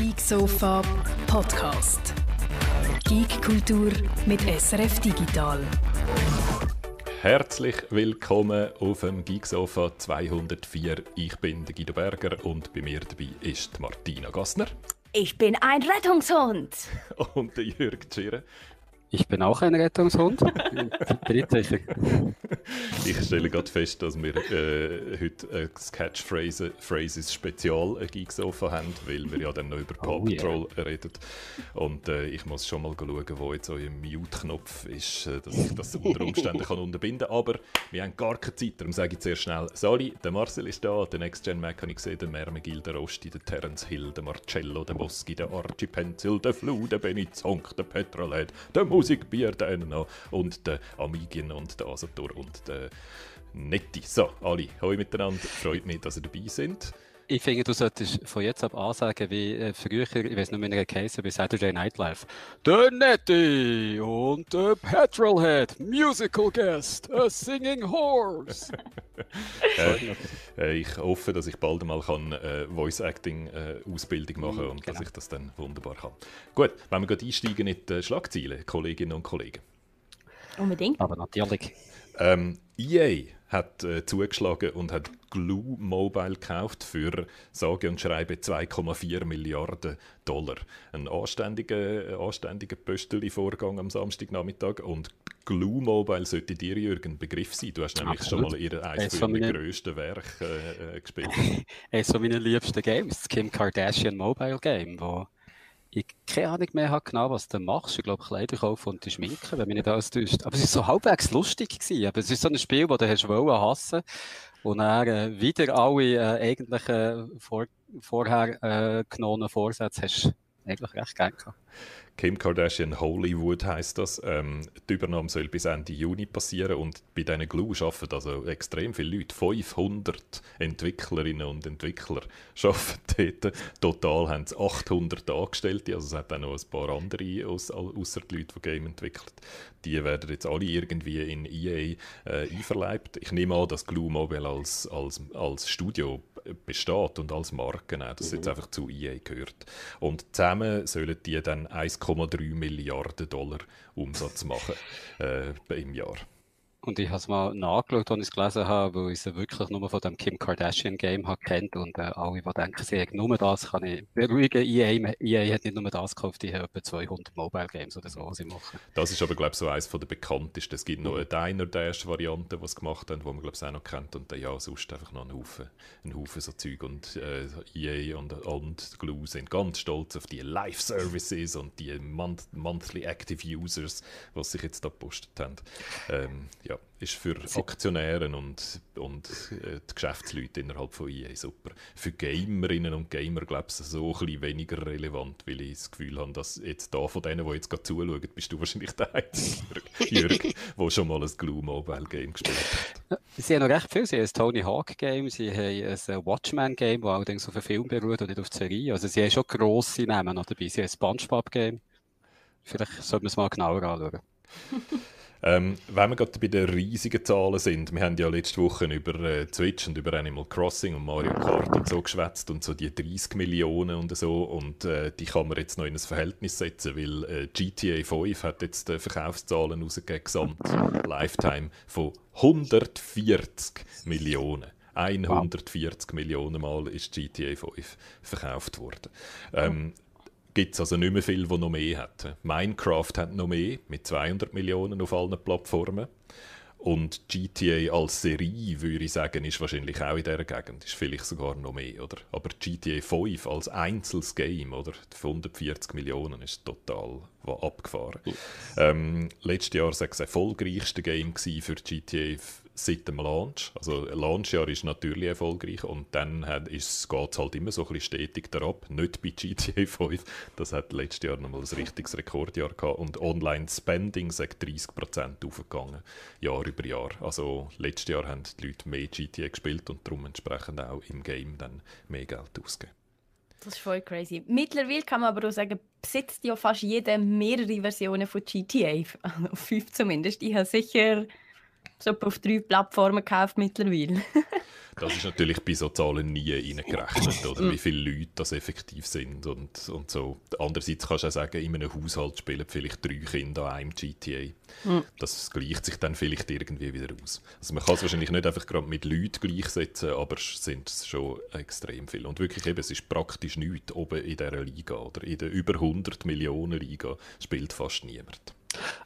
Geek Sofa Podcast. Geek Kultur mit SRF Digital. Herzlich willkommen auf dem Geeksofa 204. Ich bin Guido Berger und bei mir dabei ist Martina Gassner. Ich bin ein Rettungshund. Und der Jürg Tschirren. Ich bin auch ein Rettungshund. Ich stelle gerade fest, dass wir äh, heute ein Catchphrases Spezial Geeksofa haben, weil wir ja dann noch über Paw oh, Patrol yeah. reden. Und äh, ich muss schon mal schauen, wo jetzt euer Mute-Knopf ist, äh, dass ich das unter Umständen kann unterbinden kann. Aber wir haben gar keine Zeit, darum sage ich zuerst schnell Sali, der Marcel ist da, der Next Gen Mac habe ich gesehen, der Mermegil, der Rosti, der Terence Hill, der Marcello, der Boschi, der Archie Pencil, der Flu, der Benny Zonk, der Petrolhead, der Musikbier, der noch und der Amigin und der Asator und der Netti. So, alle, hallo miteinander. Freut mich, dass ihr dabei sind. Ich finde, du solltest von jetzt ab ansagen, wie äh, früher, ich weiß nicht mehr, in einer Case bei Saturday Night Live. Der Nettie und der Petrolhead, Musical Guest, a Singing Horse. äh, äh, ich hoffe, dass ich bald mal kann, äh, Voice Acting äh, Ausbildung machen und genau. dass ich das dann wunderbar kann. Gut, wenn wir gerade einsteigen in die Schlagzeilen, Kolleginnen und Kollegen. Unbedingt. Aber natürlich. Ähm, EA hat äh, zugeschlagen und hat Glue Mobile gekauft für sage und schreibe 2,4 Milliarden Dollar. Ein anständiger, anständiger Pösteli-Vorgang am Samstagnachmittag und Glue Mobile sollte dir, Jürgen, Begriff sein. Du hast nämlich Absolut. schon mal ihr eines von ihren grössten Werke äh, äh, gespielt. Eines von meinen liebsten Games, das Kim Kardashian Mobile Game, wo ich keine Ahnung mehr habe genau, was du machst. Ich glaube, Kleider kaufen und die schminken, wenn mich nicht alles täuscht. Aber es war so halbwegs lustig. Gewesen. Aber es ist so ein Spiel, das du hast wollen hassen und dann äh, wieder alle äh, eigentlichen vor, vorher äh, genommenen Vorsätze hast eigentlich recht gerne gehabt. Kim Kardashian Hollywood heißt das. Ähm, die Übernahme soll bis Ende Juni passieren und bei diesen Glue arbeiten also extrem viele Leute. 500 Entwicklerinnen und Entwickler arbeiten dort. Total haben es 800 Angestellte, also es hat auch noch ein paar andere aus, außer die Leute, die Game entwickeln. Die werden jetzt alle irgendwie in EA äh, einverleibt. Ich nehme an, dass Glue Mobile als, als, als Studio besteht und als Marke auch, dass mhm. jetzt einfach zu EA gehört. Und zusammen sollen die dann 1,3 Milliarden Dollar Umsatz machen äh, im Jahr. Und ich habe es mal nachgeschaut, als ich es gelesen habe, weil ich es wirklich nur von dem Kim Kardashian Game habe kennt und äh, alle, die denken, sie hätten nur das, kann ich beruhigen. EA, EA hat nicht nur das gekauft, die haben etwa 200 Mobile Games oder so, was sie machen. Das ist aber, glaube ich, so eines der bekanntesten. Es gibt noch eine Diner Dash Variante, die sie gemacht haben, die man, glaube ich, auch noch kennt. Und dann, ja, sonst einfach noch einen Haufen, einen Haufen so Zeug. Und äh, EA und, und Glue sind ganz stolz auf die Live Services und die Month Monthly Active Users, was sich jetzt da gepostet haben. Ähm, ja, ist für Aktionäre und, und äh, die Geschäftsleute innerhalb von EA super. Für Gamerinnen und Gamer, glaube ich, so ein bisschen weniger relevant, weil ich das Gefühl habe, dass jetzt da von denen, die jetzt gerade zuschauen, bist du wahrscheinlich der Einzige, Jürg, der schon mal ein Glue Mobile Game gespielt hat. Sie haben noch recht viel. Sie haben ein Tony Hawk Game, sie haben ein Watchman Game, das allerdings auf einen Film beruht und nicht auf die Serie. Also sie haben schon grosse Namen noch dabei. Sie haben ein Spongebob Game. Vielleicht sollten wir es mal genauer anschauen. Ähm, wenn wir gerade bei den riesigen Zahlen sind, wir haben ja letzte Woche über äh, Switch und über Animal Crossing und Mario Kart und so geschwätzt und so die 30 Millionen und so und äh, die kann man jetzt noch in ein Verhältnis setzen, weil äh, GTA 5 hat jetzt äh, Verkaufszahlen rausgegeben, gesamt Lifetime von 140 Millionen. 140 Millionen Mal ist GTA 5 verkauft worden. Ähm, gibt es also nicht mehr viel, die noch mehr hat. Minecraft hat noch mehr, mit 200 Millionen auf allen Plattformen. Und GTA als Serie, würde ich sagen, ist wahrscheinlich auch in dieser Gegend. Ist vielleicht sogar noch mehr, oder? Aber GTA 5 als einzelnes Game, oder? 140 Millionen ist total abgefahren. Ähm, letztes Jahr war es das erfolgreichste Game für GTA seit dem Launch. Also Launchjahr ist natürlich erfolgreich und dann geht es halt immer so ein bisschen stetig darauf. Nicht bei GTA 5, das hat letztes Jahr nochmal ein richtiges Rekordjahr gehabt und Online-Spending sagt 30% aufgegangen, Jahr über Jahr. Also letztes Jahr haben die Leute mehr GTA gespielt und darum entsprechend auch im Game dann mehr Geld ausgegeben. Das ist voll crazy. Mittlerweile kann man aber auch sagen, besitzt ja fast jeder mehrere Versionen von GTA. Auf fünf zumindest. Ich habe sicher so auf drei Plattformen gekauft mittlerweile. Das ist natürlich bei so Zahlen nie reingerechnet, oder? Wie viele Leute das effektiv sind und, und so. Andererseits kannst du auch sagen, in einem Haushalt spielen vielleicht drei Kinder an einem GTA. Mhm. Das gleicht sich dann vielleicht irgendwie wieder aus. Also man kann es wahrscheinlich nicht einfach gerade mit Leuten gleichsetzen, aber es sind schon extrem viele. Und wirklich eben, es ist praktisch nichts oben in dieser Liga, oder? In der über 100 Millionen Liga spielt fast niemand.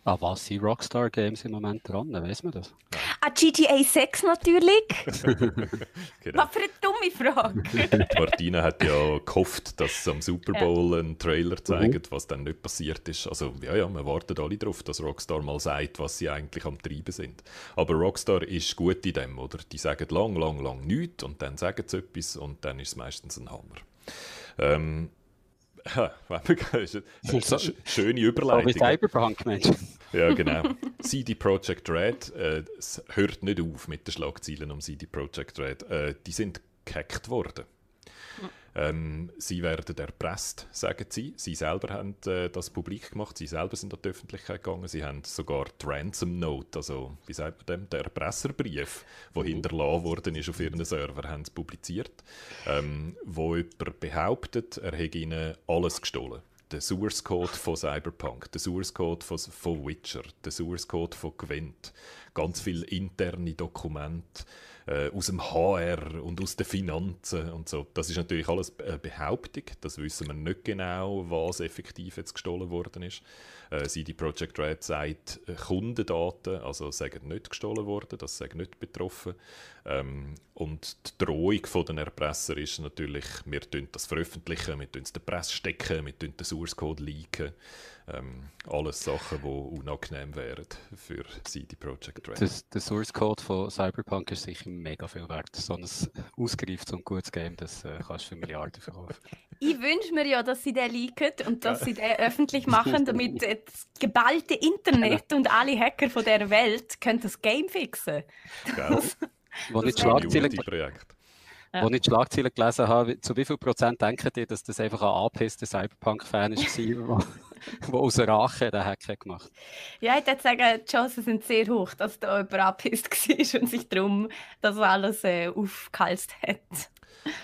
Ah, was sind Rockstar Games im Moment dran? Weiß man das? Ah, GTA 6 natürlich. genau. Was für eine dumme Frage. Martina hat ja gehofft, dass sie am Super Bowl einen Trailer zeigen, mhm. was dann nicht passiert ist. Also, ja, ja, wir warten alle darauf, dass Rockstar mal sagt, was sie eigentlich am Treiben sind. Aber Rockstar ist gut in dem, oder? Die sagen lang, lang, lang nichts und dann sagen sie etwas und dann ist es meistens ein Hammer. Ähm, schöne Überleitung. Wie Cyberpunk, Mensch. Ja, genau. CD Projekt Red, äh, es hört nicht auf mit den Schlagzeilen um CD Projekt Red. Äh, die sind gehackt worden. Ähm, sie werden erpresst, sagen sie. Sie selber haben äh, das publik gemacht, sie selber sind an die Öffentlichkeit gegangen. Sie haben sogar die Ransom Note, also wie sagt man dem, der Erpresserbrief, der mhm. hinterlassen worden ist auf ihren Server, haben sie publiziert, ähm, wo jemand behauptet, er hätte ihnen alles gestohlen der Source Code von Cyberpunk, der Source Code von, von Witcher, der Source Code von Gwent, ganz viele interne Dokumente äh, aus dem HR und aus den Finanzen und so. Das ist natürlich alles eine Behauptung. Das wissen wir nicht genau, was effektiv jetzt gestohlen worden ist. Äh, CD Projekt Red sagt, äh, Kundendaten, also sagen nicht gestohlen worden, das sagen nicht betroffen. Ähm, und die Drohung von den Erpresser ist natürlich, wir das veröffentlichen, wir es der Presse stecken, wir den Source Code leaken. Ähm, alles Sachen, die unangenehm wären für CD Projekt Red. Das, der Source Code von Cyberpunk ist sicher mega viel wert. So ein ausgereiftes und gutes Game, das äh, kannst du für Milliarden verkaufen. Ich wünsche mir ja, dass sie den leaken und dass sie den öffentlich machen, damit das geballte Internet und alle Hacker von der Welt können das Game fixen. Genau. Wo nicht Schlagzeilen Projekt. Ja. Als ich die Schlagzeilen gelesen habe, zu wie viel Prozent denken die, dass das einfach ein angepisster Cyberpunk-Fan war, der aus Rache den Hack gemacht Ja, ich würde sagen, die Chancen sind sehr hoch, dass da jemand angepisst war und sich darum das alles äh, aufgehalst hat.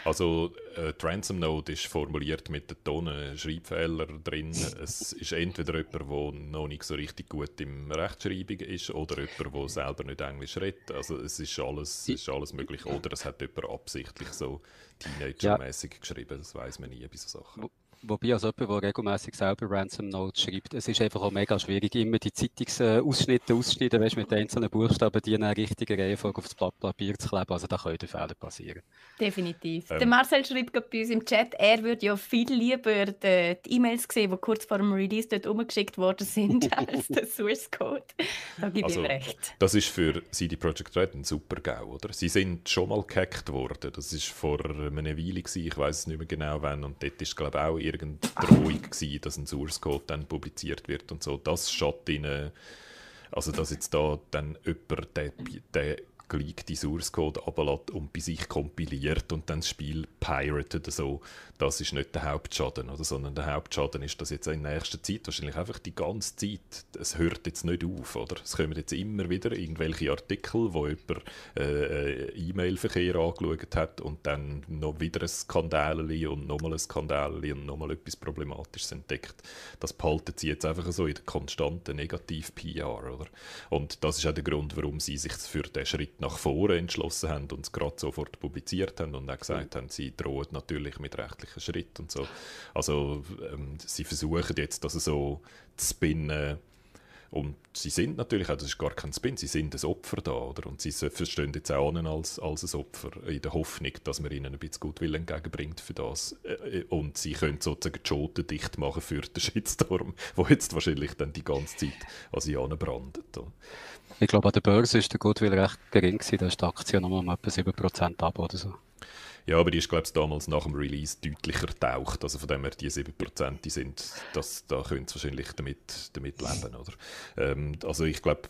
Also äh, die Ransom Note ist formuliert mit den Tonnen Schreibfehler drin. es ist entweder jemand, der noch nicht so richtig gut im Rechtschreibung ist oder jemand, der selber nicht Englisch redet. Also es ist alles, es ist alles möglich. Oder es hat jemand absichtlich so Teenager-mäßig ja. geschrieben. Das weiß man nie bei so Sachen. Wobei als jemand, der regelmäßig selber Ransom Notes schreibt, es ist einfach auch mega schwierig, immer die Zeitungsausschnitte ausschneiden, weißt, mit einzelnen Buchstaben, die in einer richtigen Reihenfolge aufs Blatt Papier zu kleben. Also da können Fehler passieren. Definitiv. Ähm. Der Marcel schreibt gerade bei uns im Chat, er würde ja viel lieber die, die E-Mails sehen, die kurz vor dem Release dort umgeschickt worden sind, als der Source Code. Da gebe also, ich ihm recht. Das ist für CD Projekt Red ein super GAU, oder? Sie sind schon mal gehackt worden. Das war vor einer Weile, gewesen. ich weiß es nicht mehr genau wann, und dort ist glaube ich auch irgendeine Drohung gewesen, dass ein Source Code dann publiziert wird und so. Das schaut ihnen, also dass jetzt da dann jemand den, den geleakte Source Code ablässt und bei sich kompiliert und dann das Spiel piratet so, das ist nicht der Hauptschaden, oder? sondern der Hauptschaden ist, dass jetzt in nächster Zeit, wahrscheinlich einfach die ganze Zeit, es hört jetzt nicht auf, oder? Es kommen jetzt immer wieder irgendwelche Artikel, wo jemand äh, äh, E-Mail-Verkehr angeschaut hat und dann noch wieder ein Skandal und nochmal ein Skandal und nochmal etwas Problematisches entdeckt. Das behalten sie jetzt einfach so in der konstanten Negativ-PR, oder? Und das ist auch der Grund, warum sie sich für den Schritt nach vorne entschlossen haben und es gerade sofort publiziert haben und auch gesagt haben, sie drohen natürlich mit rechtlichen Schritten und so. Also ähm, sie versuchen jetzt, das so zu spinnen, und sie sind natürlich, auch, das ist gar kein Spin, sie sind ein Opfer da, oder? Und sie verstehen jetzt auch an als, als ein Opfer, in der Hoffnung, dass man ihnen ein bisschen Gutwill entgegenbringt für das. Und sie können sozusagen die Schoten dicht machen für den Shitstorm, der jetzt wahrscheinlich dann die ganze Zeit an sie anbrandet. Ich glaube, an der Börse ist der Goodwill recht gering gewesen, da ist die Aktie nochmal etwa 7% ab oder so. Ja, aber die ist, glaube ich, damals nach dem Release deutlicher getaucht. Also von dem her, die 7%, die sind, das, da können sie wahrscheinlich damit, damit leben, oder? Ähm, also ich glaube,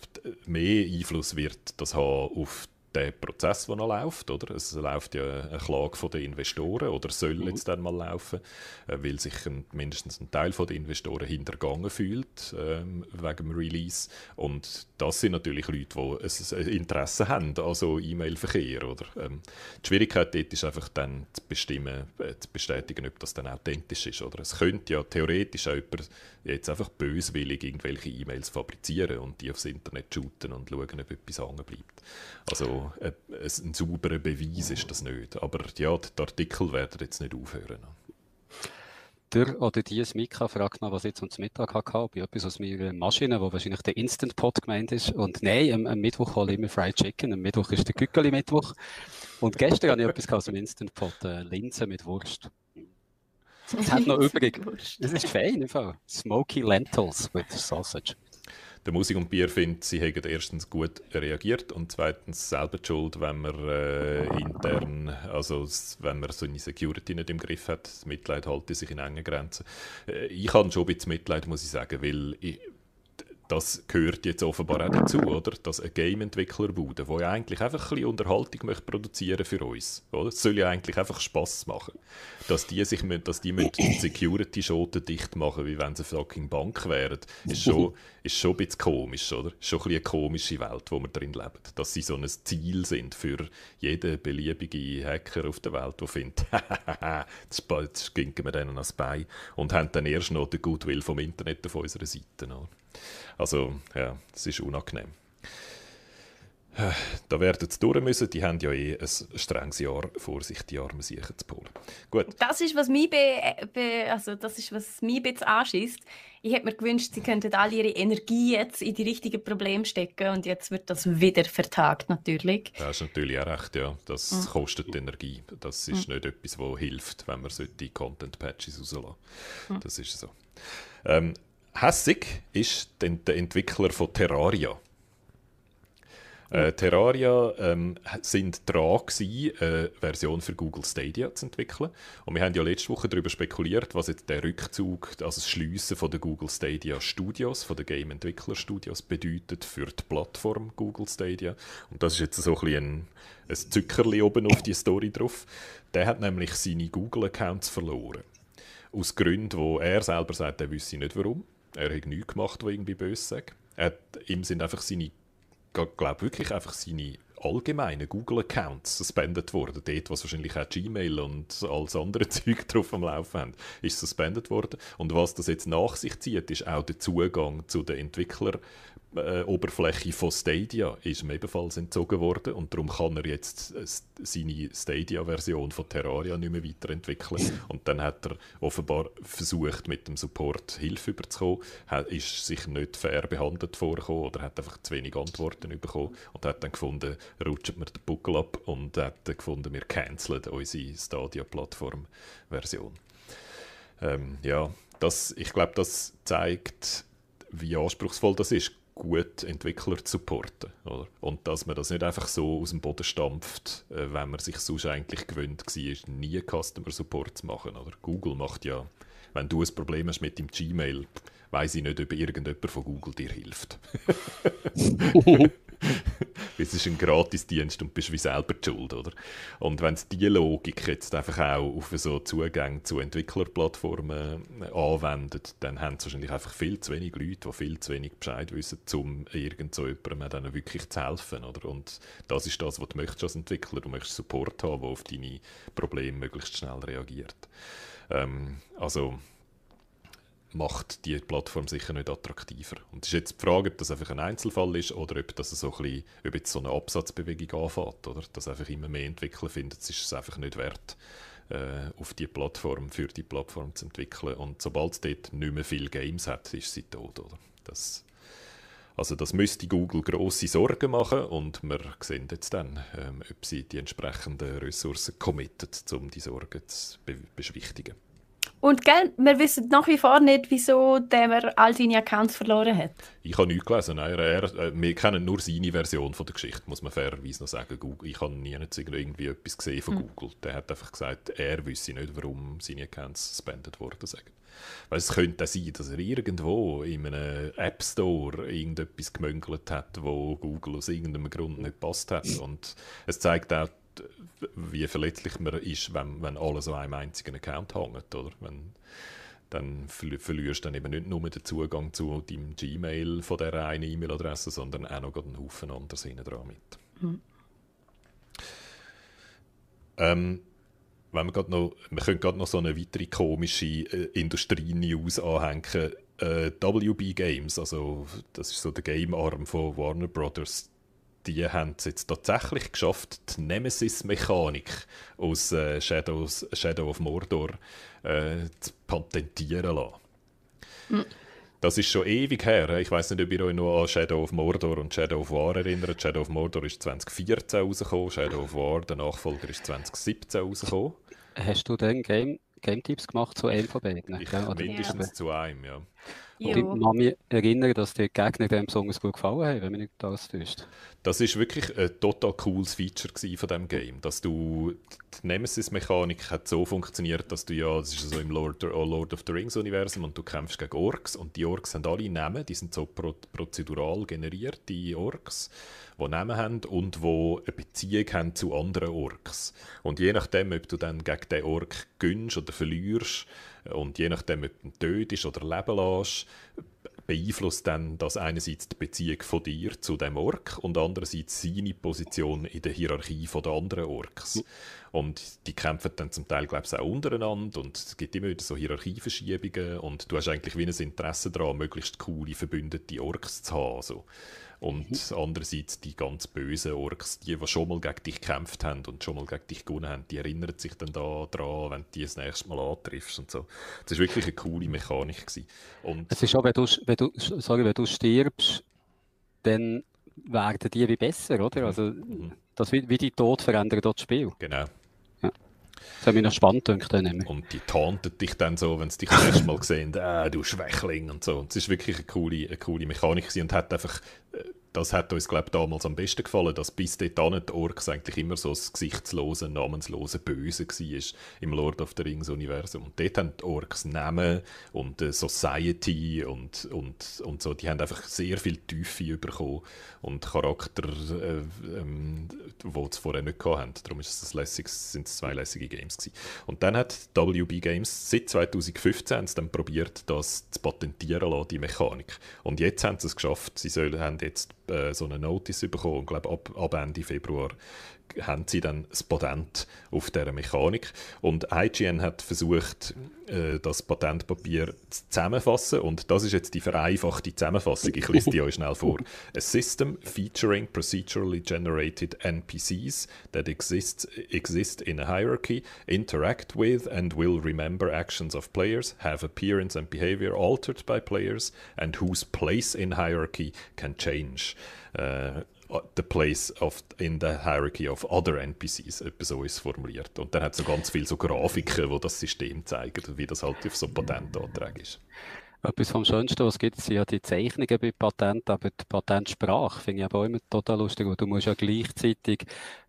mehr Einfluss wird das haben auf der Prozess, der noch läuft. Oder? Es läuft ja eine Klage von den Investoren oder soll mhm. jetzt dann mal laufen, äh, weil sich ein, mindestens ein Teil der Investoren hintergangen fühlt ähm, wegen dem Release. Und das sind natürlich Leute, die ein Interesse haben an so E-Mail-Verkehr. Ähm, die Schwierigkeit dort ist einfach dann zu bestimmen, äh, zu bestätigen, ob das dann authentisch ist. Oder? Es könnte ja theoretisch auch jemand jetzt einfach böswillig irgendwelche E-Mails fabrizieren und die aufs Internet shooten und schauen, ob etwas hängen bleibt. Also äh, ein sauberer Beweis ist das nicht. Aber ja, die Artikel werden jetzt nicht aufhören. Der oder die Mika fragt noch, was ich jetzt zum Mittag hatte, ob ich etwas aus meiner Maschine, wo wahrscheinlich der Instant Pot gemeint ist. Und nein, am, am Mittwoch hole ich immer Fried Chicken, am Mittwoch ist der Gückeli-Mittwoch. Und gestern habe ich etwas aus dem Instant Pot, äh, Linsen mit Wurst. Es hat noch übrig. Es ist fein, im Fall. Smoky Lentils with Sausage der Musik und Bier findet, sie haben erstens gut reagiert und zweitens selber die Schuld, wenn man äh, intern, also wenn man so eine Security nicht im Griff hat. Das Mitleid halte sich in engen Grenzen. Äh, ich habe schon ein bisschen Mitleid, muss ich sagen, weil ich, das gehört jetzt offenbar auch dazu, oder? Dass ein Game-Entwickler-Bude, der ja eigentlich einfach ein bisschen Unterhaltung möchte produzieren für uns, oder? Es soll ja eigentlich einfach Spass machen. Dass die sich dass die die Security-Schoten dicht machen, wie wenn sie fucking Bank wären, ist schon, ist schon ein bisschen komisch, oder? Ist schon ein eine komische Welt, wo wir drin leben. Dass sie so ein Ziel sind für jeden beliebigen Hacker auf der Welt, der findet, jetzt skinken wir denen ans Bein und haben dann erst noch den Goodwill vom Internet auf unserer Seite. Oder? Also, ja, es ist unangenehm. Da werden sie durch müssen. Die haben ja eh ein strenges Jahr vor sich, die armen Siechen zu Polen. Gut. Das ist, was mich, be, be, also das ist, was mich ein anschießt. Ich hätte mir gewünscht, sie könnten all ihre Energie jetzt in die richtigen Probleme stecken und jetzt wird das wieder vertagt, natürlich. Das ist natürlich auch recht, ja. Das mhm. kostet Energie. Das ist mhm. nicht etwas, was hilft, wenn man solche Content-Patches rauslassen mhm. Das ist so. Ähm, Hässig ist der Entwickler von Terraria. Äh, Terraria ähm, sind dran gewesen, eine Version für Google Stadia zu entwickeln. Und wir haben ja letzte Woche darüber spekuliert, was jetzt der Rückzug, also das Schliessen von der Google Stadia Studios, von den Game Entwickler Studios bedeutet für die Plattform Google Stadia. Und das ist jetzt so ein, ein, ein Zuckerli oben auf die Story drauf. Der hat nämlich seine Google Accounts verloren. Aus Gründen, wo er selber sagt, er wüsste nicht warum. Er hat nichts gemacht, was irgendwie böse sagt. Er ihm sind einfach seine, glaube wirklich einfach seine allgemeinen Google-Accounts suspendet worden. Dort, was wahrscheinlich auch Gmail und alles andere Zeug drauf am Laufen haben, ist suspendet worden. Und was das jetzt nach sich zieht, ist auch der Zugang zu den Entwicklern äh, Oberfläche von Stadia ist ihm ebenfalls entzogen worden und darum kann er jetzt seine Stadia-Version von Terraria nicht mehr weiterentwickeln. Und dann hat er offenbar versucht, mit dem Support Hilfe überzukommen, hat, ist sich nicht fair behandelt vorgekommen oder hat einfach zu wenig Antworten bekommen und hat dann gefunden, rutscht mir den Buckel ab und hat dann gefunden, wir canceln unsere Stadia-Plattform-Version. Ähm, ja, das, ich glaube, das zeigt, wie anspruchsvoll das ist gut Entwickler zu supporten. Oder? Und dass man das nicht einfach so aus dem Boden stampft, äh, wenn man sich sonst eigentlich gewöhnt war, nie Customer Support zu machen. Oder? Google macht ja, wenn du ein Problem hast mit dem Gmail, weiß ich nicht, ob irgendjemand von Google dir hilft. es ist ein Gratisdienst und bist wie selber die Schuld, oder? Und wenn es diese Logik jetzt einfach auch auf so Zugänge zu Entwicklerplattformen äh, anwendet, dann haben es wahrscheinlich einfach viel zu wenig Leute, die viel zu wenig Bescheid wissen, um irgend so jemandem wirklich zu helfen, oder? Und das ist das, was du möchtest als Entwickler. Du möchtest Support haben, der auf deine Probleme möglichst schnell reagiert. Ähm, also macht die Plattform sicher nicht attraktiver. Und es ist jetzt die Frage, ob das einfach ein Einzelfall ist oder ob das so ein bisschen, ob jetzt so eine Absatzbewegung anfängt, oder? Dass einfach immer mehr Entwickler finden, es ist es einfach nicht wert, äh, auf die Plattform, für die Plattform zu entwickeln. Und sobald es dort nicht mehr viele Games hat, ist sie tot, oder? Das, also das müsste Google große Sorgen machen und wir sehen jetzt dann, ähm, ob sie die entsprechenden Ressourcen committet, um die Sorgen zu be beschwichtigen. Und gell, wir wissen nach wie vor nicht, wieso der all seine Accounts verloren hat. Ich habe nichts gelesen. Nein, er, äh, wir kennen nur seine Version von der Geschichte, muss man fairerweise noch sagen. Google, ich habe nie irgendwie etwas gesehen von mhm. Google. Der hat einfach gesagt, er wüsste nicht, warum seine Accounts suspendet worden sind. Weil es könnte sein, dass er irgendwo in einem App Store irgendetwas gemöngelt hat, wo Google aus irgendeinem Grund nicht passt hat. Und es zeigt auch, wie verletzlich man ist, wenn, wenn alles an einem einzigen Account hängt. Oder? Wenn, dann verlierst du dann eben nicht nur den Zugang zu deinem Gmail von dieser einen E-Mail-Adresse, sondern auch noch einen Haufen anderes hinten dran mit. Mhm. Ähm, wenn wir, noch, wir können gerade noch so eine weitere komische äh, Industrie-News anhängen. Äh, WB Games, also das ist so der Game-Arm von Warner Brothers, die haben es jetzt tatsächlich geschafft, die Nemesis-Mechanik aus äh, Shadows, Shadow of Mordor äh, zu patentieren lassen. Mhm. Das ist schon ewig her. Ich weiß nicht, ob ihr euch noch an Shadow of Mordor und Shadow of War erinnert. Shadow of Mordor ist 2014 rausgekommen, Shadow of War, der Nachfolger, ist 2017 rausgekommen. Hast du denn Game, Game Tipps gemacht zu einem von beiden? Ich, ja, mindestens ja. zu einem, ja. Und ich kann mich erinnern, dass die Gegner dem besonders gut gefallen haben, wenn man nicht das täuscht. Das ist wirklich ein total cooles Feature von diesem Game, dass du die Nemesis-Mechanik hat so funktioniert, dass du ja, das ist so im Lord, Lord of the Rings-Universum und du kämpfst gegen Orks und die Orks haben alle Namen, die sind so pro prozedural generierte Orks, die Namen haben und die eine Beziehung haben zu anderen Orks. Und je nachdem, ob du dann gegen den Ork gönnst oder verlierst, und je nachdem, ob du tötest oder leben lässt, beeinflusst dann das einerseits die Beziehung von dir zu dem Ork und andererseits seine Position in der Hierarchie der anderen Orks. Und die kämpfen dann zum Teil, glaube ich, auch untereinander und es gibt immer wieder so Hierarchieverschiebungen und du hast eigentlich wie ein Interesse daran, möglichst coole, verbündete Orks zu haben. So. Und mhm. andererseits die ganz bösen Orks, die, die schon mal gegen dich gekämpft haben und schon mal gegen dich gewonnen haben, die erinnern sich dann da dran, wenn du die das nächste Mal antriffst und so. Das war wirklich eine coole Mechanik. Gewesen. Und es ist auch, wenn du, wenn du, sorry, wenn du stirbst, dann werden die wie besser, oder? Mhm. Also, mhm. das, wie, wie die Tod verändert das Spiel. Genau. Das hat mich noch spannend gedacht. Und die taunten dich dann so, wenn sie dich das erste Mal sehen, äh, du Schwächling und so. Und es war wirklich eine coole, eine coole Mechanik und hat einfach äh, das hat uns, glaube damals am besten gefallen, dass bis dahin die Orks eigentlich immer so das gesichtslose, namenslose Böse war im Lord of the Rings-Universum. Und dort haben die Orks Namen und äh, Society und, und, und so, die haben einfach sehr viel Tiefe bekommen und Charakter, äh, ähm, sie vorher nicht hatten. Darum ist es lässig, sind es zwei lässige Games gewesen. Und dann hat WB Games seit 2015 dann probiert, das zu patentieren lassen, die Mechanik. Und jetzt haben sie es geschafft. Sie sollen, haben jetzt äh, so eine Notice bekommen und glaube ab, ab Ende Februar haben sie dann das Patent auf dieser Mechanik. Und IGN hat versucht, äh, das Patentpapier zusammenfassen. Und das ist jetzt die vereinfachte Zusammenfassung. Ich lese die euch schnell vor. A system featuring procedurally generated NPCs that exists, exist in a hierarchy, interact with and will remember actions of players, have appearance and behavior altered by players, and whose place in hierarchy can change. Uh, the place of, in the hierarchy of other NPCs, etwas so ist formuliert. Und dann hat es so ganz viele so Grafiken, wo das System zeigen, wie das halt auf so Patentanträgen ist. Etwas vom Schönsten, was es gibt, sind ja die Zeichnungen bei Patenten, aber die Patentsprache finde ich aber auch immer total lustig, weil du musst ja gleichzeitig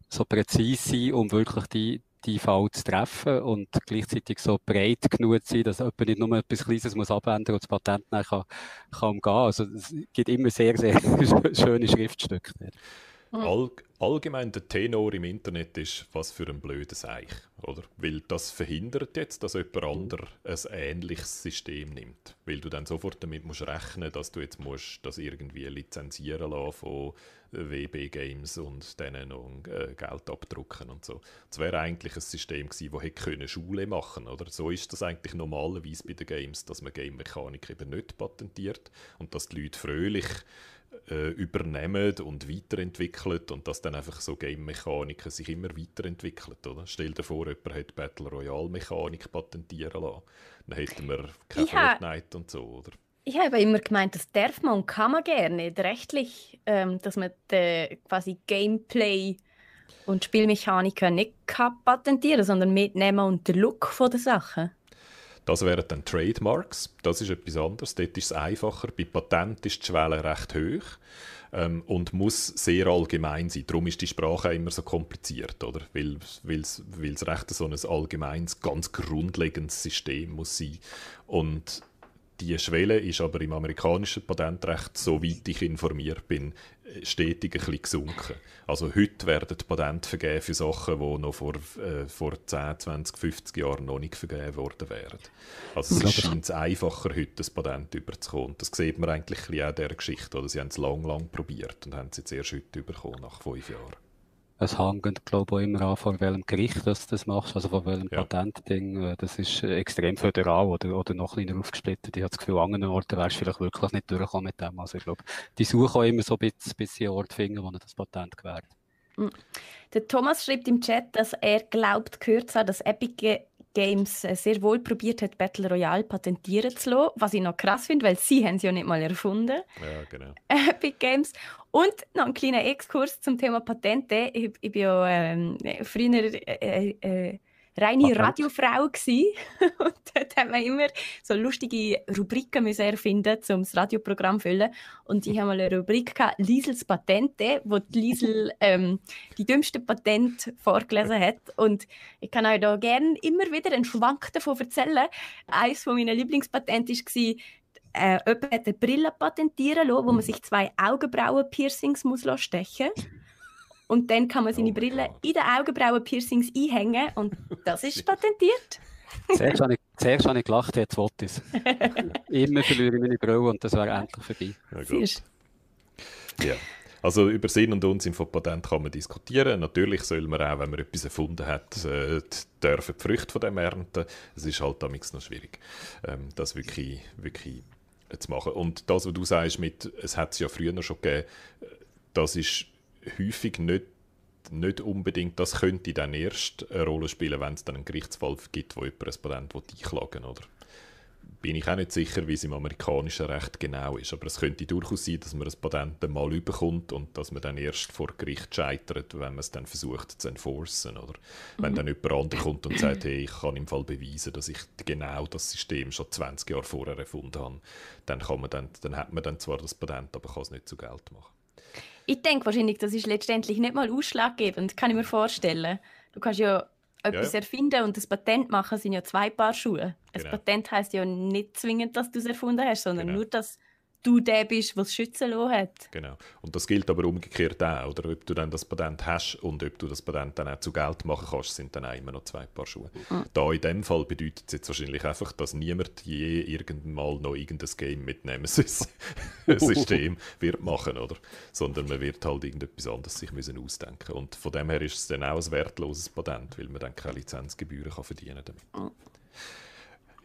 so präzise sein, um wirklich die, die Fall zu treffen und gleichzeitig so breit genug sein, dass jemand nicht nur etwas Kleines muss abändern und das Patent dann kann, kann umgehen. Also es gibt immer sehr, sehr schöne Schriftstücke. All, allgemein der Tenor im Internet ist, was für ein blödes Eich, oder? Weil das verhindert jetzt, dass jemand anderes ein ähnliches System nimmt. Weil du dann sofort damit musst rechnen, dass du jetzt musst das irgendwie lizenzieren lassen von WB Games und denen noch äh, Geld abdrucken und so. Das wäre eigentlich ein System gewesen, das hätte Schule machen oder So ist das eigentlich normalerweise bei den Games, dass man Game-Mechanik eben nicht patentiert und dass die Leute fröhlich äh, übernehmen und weiterentwickeln und dass dann einfach so Game-Mechaniken sich immer weiterentwickeln. Oder? Stell dir vor, jemand hat Battle Royale-Mechanik patentieren lassen. Dann hätten wir kein Fortnite und so, oder? Ich habe immer gemeint, das darf man und kann man gerne rechtlich, ähm, dass man de, quasi Gameplay und Spielmechaniken nicht kann patentieren, sondern mitnehmen und den Look von der Sache. Das wären dann Trademarks. Das ist etwas anderes. Dort ist es einfacher. Bei Patent ist die Schwelle recht hoch ähm, und muss sehr allgemein sein. Darum ist die Sprache immer so kompliziert, oder? Weil es recht so ein allgemeines, ganz grundlegendes System muss sein. Und die Schwelle ist aber im amerikanischen Patentrecht, soweit ich informiert bin, stetig ein bisschen gesunken. Also heute werden Patente vergeben für Sachen, die noch vor, äh, vor 10, 20, 50 Jahren noch nicht vergeben worden wären. Also es scheint einfacher, heute das Patent überzukommen. Das sieht man eigentlich auch in dieser Geschichte. Oder? Sie haben es lang, lang probiert und haben es jetzt erst heute bekommen, nach fünf Jahren es hängt, glaube ich, auch immer an, von welchem Gericht du das machst, also von welchem ja. Patentding. Äh, das ist äh, extrem föderal oder, oder noch kleiner aufgesplittet. Ich habe das Gefühl, an anderen Orten wärst du vielleicht wirklich nicht durchgekommen mit dem. Also ich glaube, die suchen auch immer so ein bisschen, bis sie einen Ort finden, wo das Patent gewährt. Hm. Der Thomas schreibt im Chat, dass er glaubt, gehört zu haben, dass Epic Games äh, sehr wohl probiert hat, Battle Royale patentieren zu lassen, was ich noch krass finde, weil sie haben es ja nicht mal erfunden. Ja, genau. Epic Games. Und noch ein kleiner Exkurs zum Thema Patente. Ich, ich bin ja ähm, früher äh, äh, reine. Radiofrau gsi und dort haben wir immer so lustige Rubriken müssen erfinden, um das Radioprogramm zu füllen. Und ich habe mal eine Rubrik gehabt, Liesels Patente, wo die Liesel ähm, die dümmsten Patente vorgelesen hat. Und ich kann euch da gerne immer wieder einen Schwank davon erzählen. Eines meiner Lieblingspatente war, äh, jemand hat eine Brille patentieren lassen, wo man sich zwei Augenbrauen-Piercings stechen muss. Und dann kann man seine oh Brille God. in den Augenbrauen-Piercings einhängen und das ist patentiert. Zuerst habe ich, zuerst habe ich gelacht, jetzt wollte ich es. Immer verliere ich meine Brille und das wäre endlich vorbei. Ja, ja. Also über Sinn und Unsinn von Patent kann man diskutieren. Natürlich soll man auch, wenn man etwas erfunden hat, äh, dürfen die Früchte von dem ernten. Es ist halt damit noch schwierig, ähm, das wirklich, wirklich zu machen. Und das, was du sagst mit, es hat es ja früher schon gegeben, das ist häufig nicht, nicht unbedingt, das könnte dann erst eine Rolle spielen, wenn es dann einen Gerichtsfall gibt, wo jemand ein Patent einklagen will, oder? Bin ich auch nicht sicher, wie es im amerikanischen Recht genau ist. Aber es könnte durchaus sein, dass man ein Patent mal überkommt und dass man dann erst vor Gericht scheitert, wenn man es dann versucht zu enforcen. Oder wenn mhm. dann jemand anderes kommt und sagt, hey, ich kann im Fall beweisen, dass ich genau das System schon 20 Jahre vorher erfunden habe, dann, kann man dann, dann hat man dann zwar das Patent, aber kann es nicht zu Geld machen. Ich denke wahrscheinlich, das ist letztendlich nicht mal ausschlaggebend, kann ich mir vorstellen. Du kannst ja etwas ja, ja. erfinden und das Patent machen sind ja zwei Paar Schuhe. Genau. Ein Patent heißt ja nicht zwingend, dass du es erfunden hast, sondern genau. nur, dass du der bist, der es schützen lassen hat. Genau. Und das gilt aber umgekehrt auch, oder? Ob du dann das Patent hast und ob du das Patent dann auch zu Geld machen kannst, sind dann auch immer noch zwei Paar Schuhe. Mhm. Da in dem Fall bedeutet es jetzt wahrscheinlich einfach, dass niemand je irgendwann mal noch irgendein Game mit Nemesis-System wird machen, oder? Sondern man wird halt irgendetwas anderes sich müssen ausdenken. Und von dem her ist es dann auch ein wertloses Patent, weil man dann keine Lizenzgebühren kann verdienen damit. Mhm.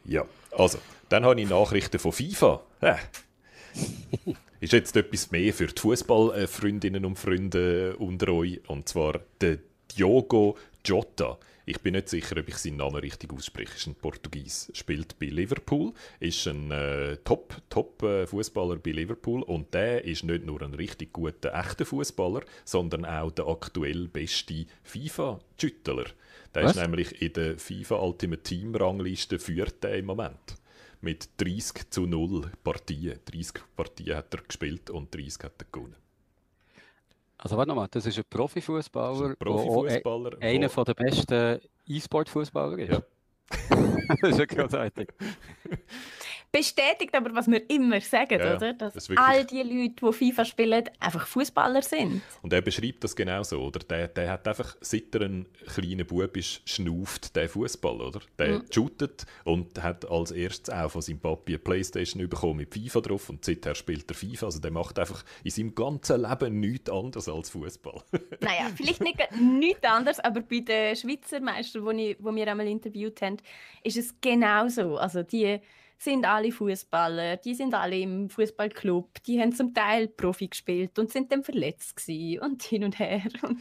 Ja, also, dann habe ich Nachrichten von FIFA. Äh, ist jetzt etwas mehr für die Fußballfreundinnen und Freunde unter euch. Und zwar der Diogo Jota. Ich bin nicht sicher, ob ich seinen Namen richtig ausspreche. Ist ein Portugies, spielt bei Liverpool, ist ein äh, Top, Top äh, Fußballer bei Liverpool und der ist nicht nur ein richtig guter echter Fußballer, sondern auch der aktuell beste FIFA-Schüttler. Der Was? ist nämlich in der FIFA Ultimate Team Rangliste führt im Moment mit 30 zu 0 Partien. 30 Partien hat er gespielt und 30 hat er gewonnen. Also warte nochmal, das ist ein Profifußballer, ein Profifußballer, einer der besten E-Sport-Fußballer ist. Ja. das ist ja großartig. bestätigt aber, was wir immer sagen, ja, oder? Dass das all die Leute, die FIFA spielen, einfach Fußballer sind. Und er beschreibt das genau so, oder? Der, der hat einfach, seit er ein kleiner Bub ist, schnauft der Fußball, oder? Der mhm. shootet und hat als erstes auch von seinem Papi eine Playstation bekommen mit FIFA drauf und seither spielt er FIFA. Also der macht einfach in seinem ganzen Leben nichts anderes als Fußball. naja, vielleicht nicht nichts anderes, aber bei den Schweizer Meistern, die wir einmal interviewt haben, ist es genau so. Also die sind alle Fußballer, die sind alle im Fußballclub, die haben zum Teil Profi gespielt und sind dann verletzt gewesen und hin und her. Und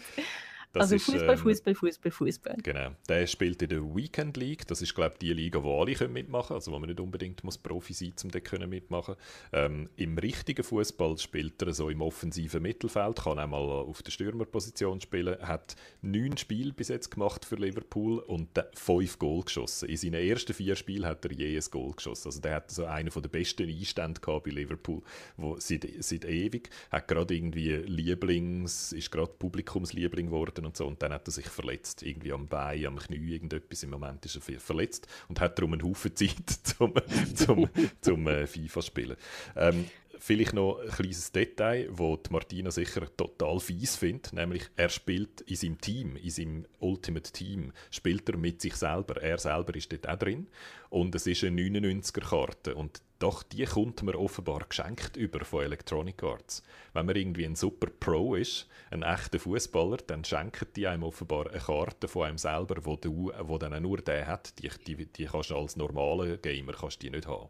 also Fußball, ähm, Fußball, Fußball, Fußball. Genau. Der spielt in der Weekend League. Das ist, glaube ich, die Liga, wo alle können mitmachen können. Also wo man nicht unbedingt muss Profi sein muss, um dort mitmachen ähm, Im richtigen Fußball spielt er so im offensiven Mittelfeld, kann auch mal auf der Stürmerposition spielen, hat neun Spiele bis jetzt gemacht für Liverpool und fünf Goal geschossen. In seinen ersten vier Spielen hat er je ein Goal geschossen. Also der hat so einen der besten Einstände gehabt bei Liverpool, wo seit, seit ewig. Hat gerade irgendwie Lieblings, ist gerade Publikumsliebling geworden und so und dann hat er sich verletzt, irgendwie am Bein, am Knie, irgendetwas. Im Moment ist er verletzt und hat darum einen Haufen Zeit zum, zum, zum äh, FIFA spielen. Ähm, vielleicht noch ein kleines Detail, das Martina sicher total fies findet, nämlich er spielt in seinem Team, in seinem Ultimate Team, spielt er mit sich selber. Er selber ist dort auch drin und es ist eine 99er-Karte und doch die kommt man offenbar geschenkt über von Electronic Arts. Wenn man irgendwie ein super Pro ist, ein echter Fußballer, dann schenken die einem offenbar eine Karte von einem selber, wo, du, wo dann nur der hat. Die, die, die kannst du als normaler Gamer kannst die nicht haben.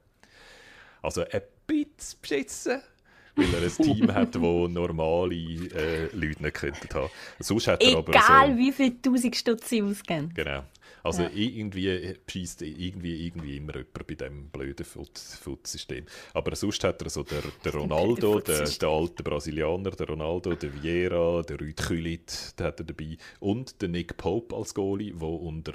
Also ein bisschen beschissen, weil er ein Team hat, das normale äh, Leute nicht könnten haben. Sonst hat er Egal, aber so, wie viel tausend Stutz sie ausgeben. Genau. Also ja. irgendwie schießt irgendwie, irgendwie immer jemand bei diesem blöden Foot-System. Aber sonst hat er so der, der Ronaldo, der, der alte Brasilianer, der Ronaldo, der Vieira, der Rüd Külit, der hat er dabei. Und der Nick Pope als Goalie, der unter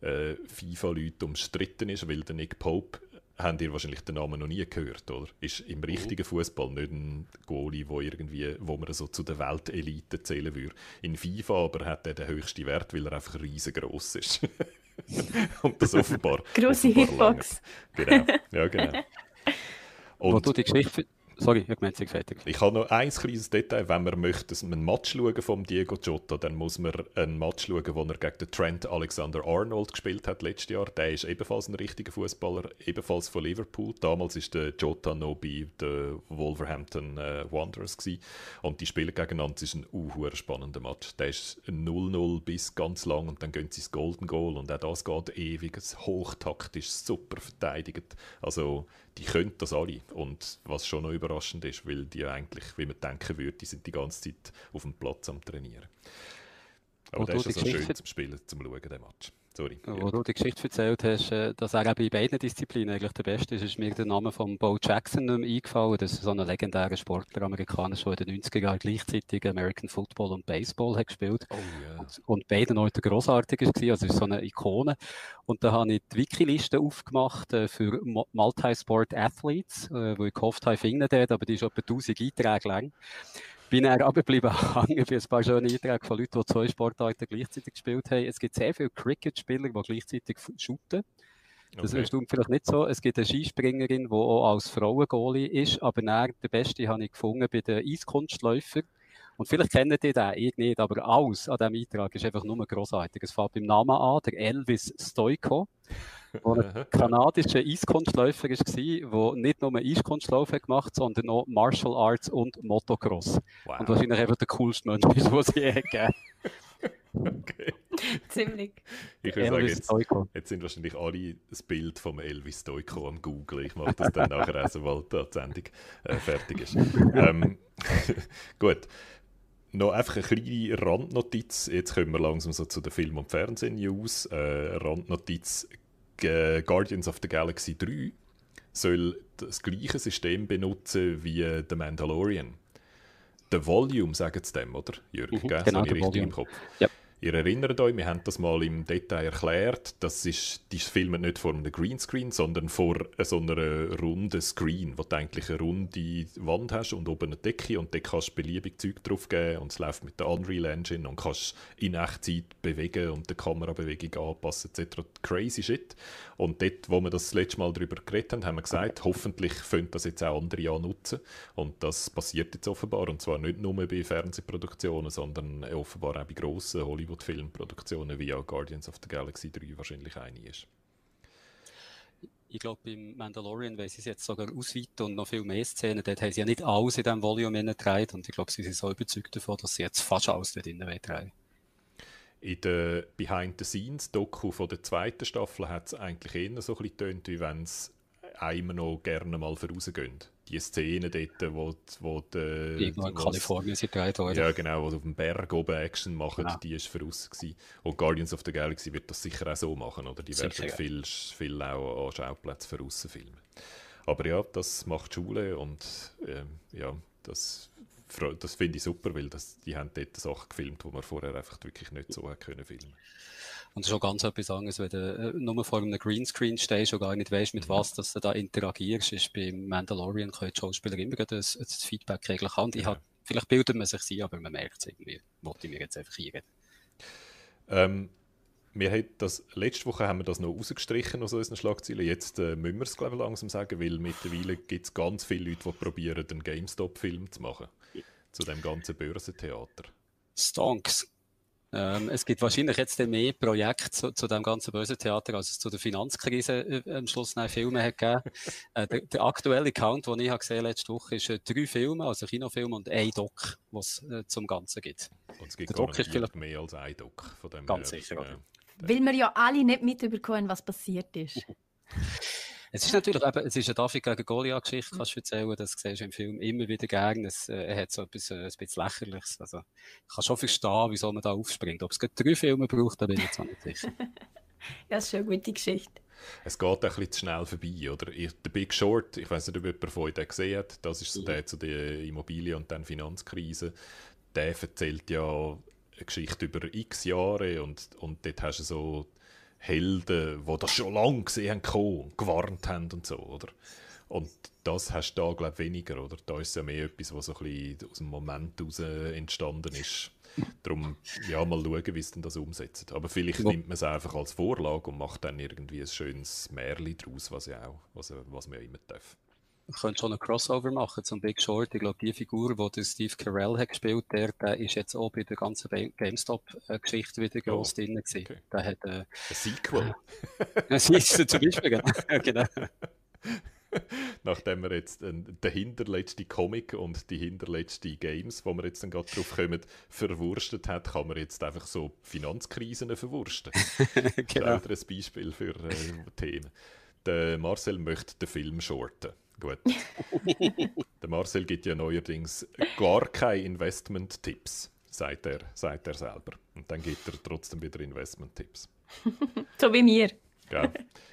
äh, FIFA-Leuten umstritten ist, weil der Nick Pope habt ihr wahrscheinlich den Namen noch nie gehört, oder? Ist im mhm. richtigen Fußball nicht ein Goalie, wo irgendwie, wo man so zu der Weltelite zählen würde. In FIFA aber hat er den höchsten Wert, weil er einfach riesengroß ist. Und das offenbar. Grosse Hitbox. Genau, ja genau. Und, wo du die Geschichte Sorry, ich meine, fertig. Ich habe noch ein kleines Detail. Wenn man möchte, ein Match schauen von Diego Jota, dann muss man ein Match schauen, wo er gegen den Trent Alexander-Arnold gespielt hat letztes Jahr. Der ist ebenfalls ein richtiger Fußballer, ebenfalls von Liverpool. Damals ist der Jota noch bei den Wolverhampton äh, Wanderers gewesen. und die spielen gegeneinander. Das ist ein uh, spannender Match. Der ist 0-0 bis ganz lang und dann gehen sie ins Golden Goal und auch das geht ewig. Hochtaktisch, super verteidigt. Also die können das alle. Und was schon noch überraschend ist, weil die eigentlich, wie man denken würde, die sind die ganze Zeit auf dem Platz am Trainieren. Aber das ist also schön zum Spielen, zum Schauen, der Match. Sorry. Wo du die Geschichte erzählt hast, äh, dass er bei beiden Disziplinen eigentlich der Beste ist, ist mir der Name von Bo Jackson nicht mehr eingefallen. Das ist so ein legendärer Sportler, Amerikaner, der in den 90er Jahren gleichzeitig American Football und Baseball hat gespielt. Oh, yeah. und, und beide Leute grossartig war, also ist so eine Ikone. Und da habe ich die Wiki-Liste aufgemacht äh, für Multisport Athletes, äh, wo ich gehofft habe, ich finde aber die ist etwa 1000 Einträge lang bin er abgeblieben hängen bei ein paar schöne Einträge von Leuten, die zwei Sportarten gleichzeitig gespielt haben. Es gibt sehr viele Cricket-Spieler, die gleichzeitig shooten. Das okay. stimmt vielleicht nicht so. Es gibt eine Skispringerin, die auch als Frauengoalie ist, aber dann, der Beste habe ich gefunden bei den Eiskunstläufern. Und vielleicht kennen die den, ich nicht, aber alles an diesem Eintrag ist einfach nur grossartig. Es fängt beim Namen an, der Elvis Stoiko der ein kanadischer Eiskunstläufer war, der nicht nur Eiskunstlauf gemacht sondern auch Martial Arts und Motocross. Wow. Und wahrscheinlich einfach der coolste Mensch ist, den es je gegeben Okay. Ziemlich. Ich würde sagen, jetzt, jetzt, sind wahrscheinlich alle das Bild vom Elvis Stoiko am Google. Ich mache das dann nachher auch, sobald die Sendung äh, fertig ist. ähm, gut. Noch einfach eine kleine Randnotiz. Jetzt kommen wir langsam so zu den Film- und Fernsehen-News. Äh, Randnotiz: Guardians of the Galaxy 3 soll das gleiche System benutzen wie The Mandalorian. The Volume, sagen sie dem, oder? Jürg, mhm, genau, das habe ich richtig im Kopf. Ja. Ihr erinnert euch, wir haben das mal im Detail erklärt, das ist, die filmen nicht vor einem Greenscreen, sondern vor so einer runden Screen, wo du eigentlich eine runde Wand hast und oben eine Decke und dort kannst du beliebig Zeug drauf geben und es läuft mit der Unreal Engine und kannst in Echtzeit bewegen und die Kamerabewegung anpassen etc. Crazy shit. Und dort, wo wir das, letzte Mal darüber geredet haben, haben wir gesagt, hoffentlich können das jetzt auch andere nutzen und das passiert jetzt offenbar und zwar nicht nur bei Fernsehproduktionen, sondern offenbar auch bei grossen Hollywood Hollywood-Filmproduktionen wie auch Guardians of the Galaxy 3 wahrscheinlich eine ist. Ich glaube, beim Mandalorian weil sie es jetzt sogar ausweiten und noch viel mehr Szenen. Dort haben sie ja nicht alles in diesem Volume getragen und ich glaube, sie sind so überzeugt davon, dass sie jetzt fast alles dort drin tragen. In der Behind-the-Scenes-Doku der zweiten Staffel hat es eigentlich eher so ein bisschen getönt, wie wenn es einem noch gerne mal vorausgehen. die Szene dort, wo, wo die, Irgendwo in Kalifornien sind gedreht worden. Ja, genau, wo sie auf dem Berg oben Action machen, Genau. die ist voraus gewesen. Und Guardians of the Galaxy wird das sicher auch so machen, oder? Die Sicher, werden ja. viel, viel auch an Schauplätzen voraus filmen. Aber ja, das macht Schule und ähm, ja, das, das finde ich super, weil das, die haben dort Sachen gefilmt, die man vorher einfach wirklich nicht so können filmen. Und schon ganz etwas anderes, wenn du äh, nur vor einem Greenscreen stehst und gar nicht weißt, mit was dass du da interagierst, ist beim Mandalorian können die Schauspieler immer ein, ein Feedback regeln. Und ich Ja. hab, vielleicht bildet man sich sie, aber man merkt es irgendwie. Wollte ich mir jetzt einfach hier Ähm, wir haben das, letzte Woche haben wir das noch rausgestrichen aus unseren Schlagzeilen. Jetzt äh, müssen wir es glaube ich, langsam sagen, weil mittlerweile gibt es ganz viele Leute, die probieren, einen GameStop-Film zu machen. Zu dem ganzen Börsentheater. Stonks. Ähm, es gibt wahrscheinlich jetzt mehr Projekte zu, zu dem ganzen Börsentheater, als es zu der Finanzkrise äh, am Schluss noch Filme hat gegeben. äh, der, der aktuelle Count, den ich habe gesehen letzte Woche, ist äh, drei Filme, also Kinofilme und ein Doc, was äh, zum Ganzen gibt. Und es gibt Der Doc ist vielleicht- mehr als ein Doc. Von dem Ganz her, sicher, oder? Weil wir ja alle nicht mitbekommen, was passiert ist. Es ist natürlich eben, es ist eine David gegen Goliath-Geschichte, kannst du erzählen, das siehst du im Film immer wieder gern. Es, äh, er hat so etwas, äh, ein bisschen Lächerliches. Also, ich kann schon verstehen, wieso man da aufspringt. Ob es gerade drei Filme braucht, da bin ich jetzt auch nicht sicher. Ja, das ist schon eine gute Geschichte. Es geht auch ein bisschen zu schnell vorbei, oder? Der Big Short, ich weiß nicht, ob jemand von euch den gesehen hat, das ist so der zu der Immobilien- und dann Finanzkrise. Der erzählt ja eine Geschichte über x Jahre und, und dort hast du so Helden, die das schon lange gesehen haben, kommen und gewarnt haben und so, oder? Und das hast du da, glaube ich, weniger, oder? Da ist es ja mehr etwas, was so ein bisschen aus dem Moment heraus entstanden ist. Darum, ja, mal schauen, wie sie denn das umsetzen. Aber vielleicht Ja. nimmt man es einfach als Vorlage und macht dann irgendwie ein schönes Märchen daraus, was, ja auch, was, was man ja immer darf. Man könnte schon einen Crossover machen zum Big Short. Ich glaube, die Figur, die der Steve Carell hat gespielt, der, der ist jetzt auch bei der ganzen GameStop-Geschichte wieder gross drin gewesen. okay. Der hat, äh, Ein Sequel. das ist zum Beispiel, genau. genau. Nachdem wir jetzt äh, den hinterletzten Comic und die hinterletzten Games, wo wir jetzt dann gerade drauf kommen, verwurstet hat, kann man jetzt einfach so Finanzkrisen verwursten. Das ist genau. auch wieder ein Beispiel für äh, Themen. Der Marcel möchte den Film shorten. Gut. der Marcel gibt ja neuerdings gar keine Investment-Tipps, sagt er, sagt er selber. Und dann gibt er trotzdem wieder Investment-Tipps. So wie mir. Gell?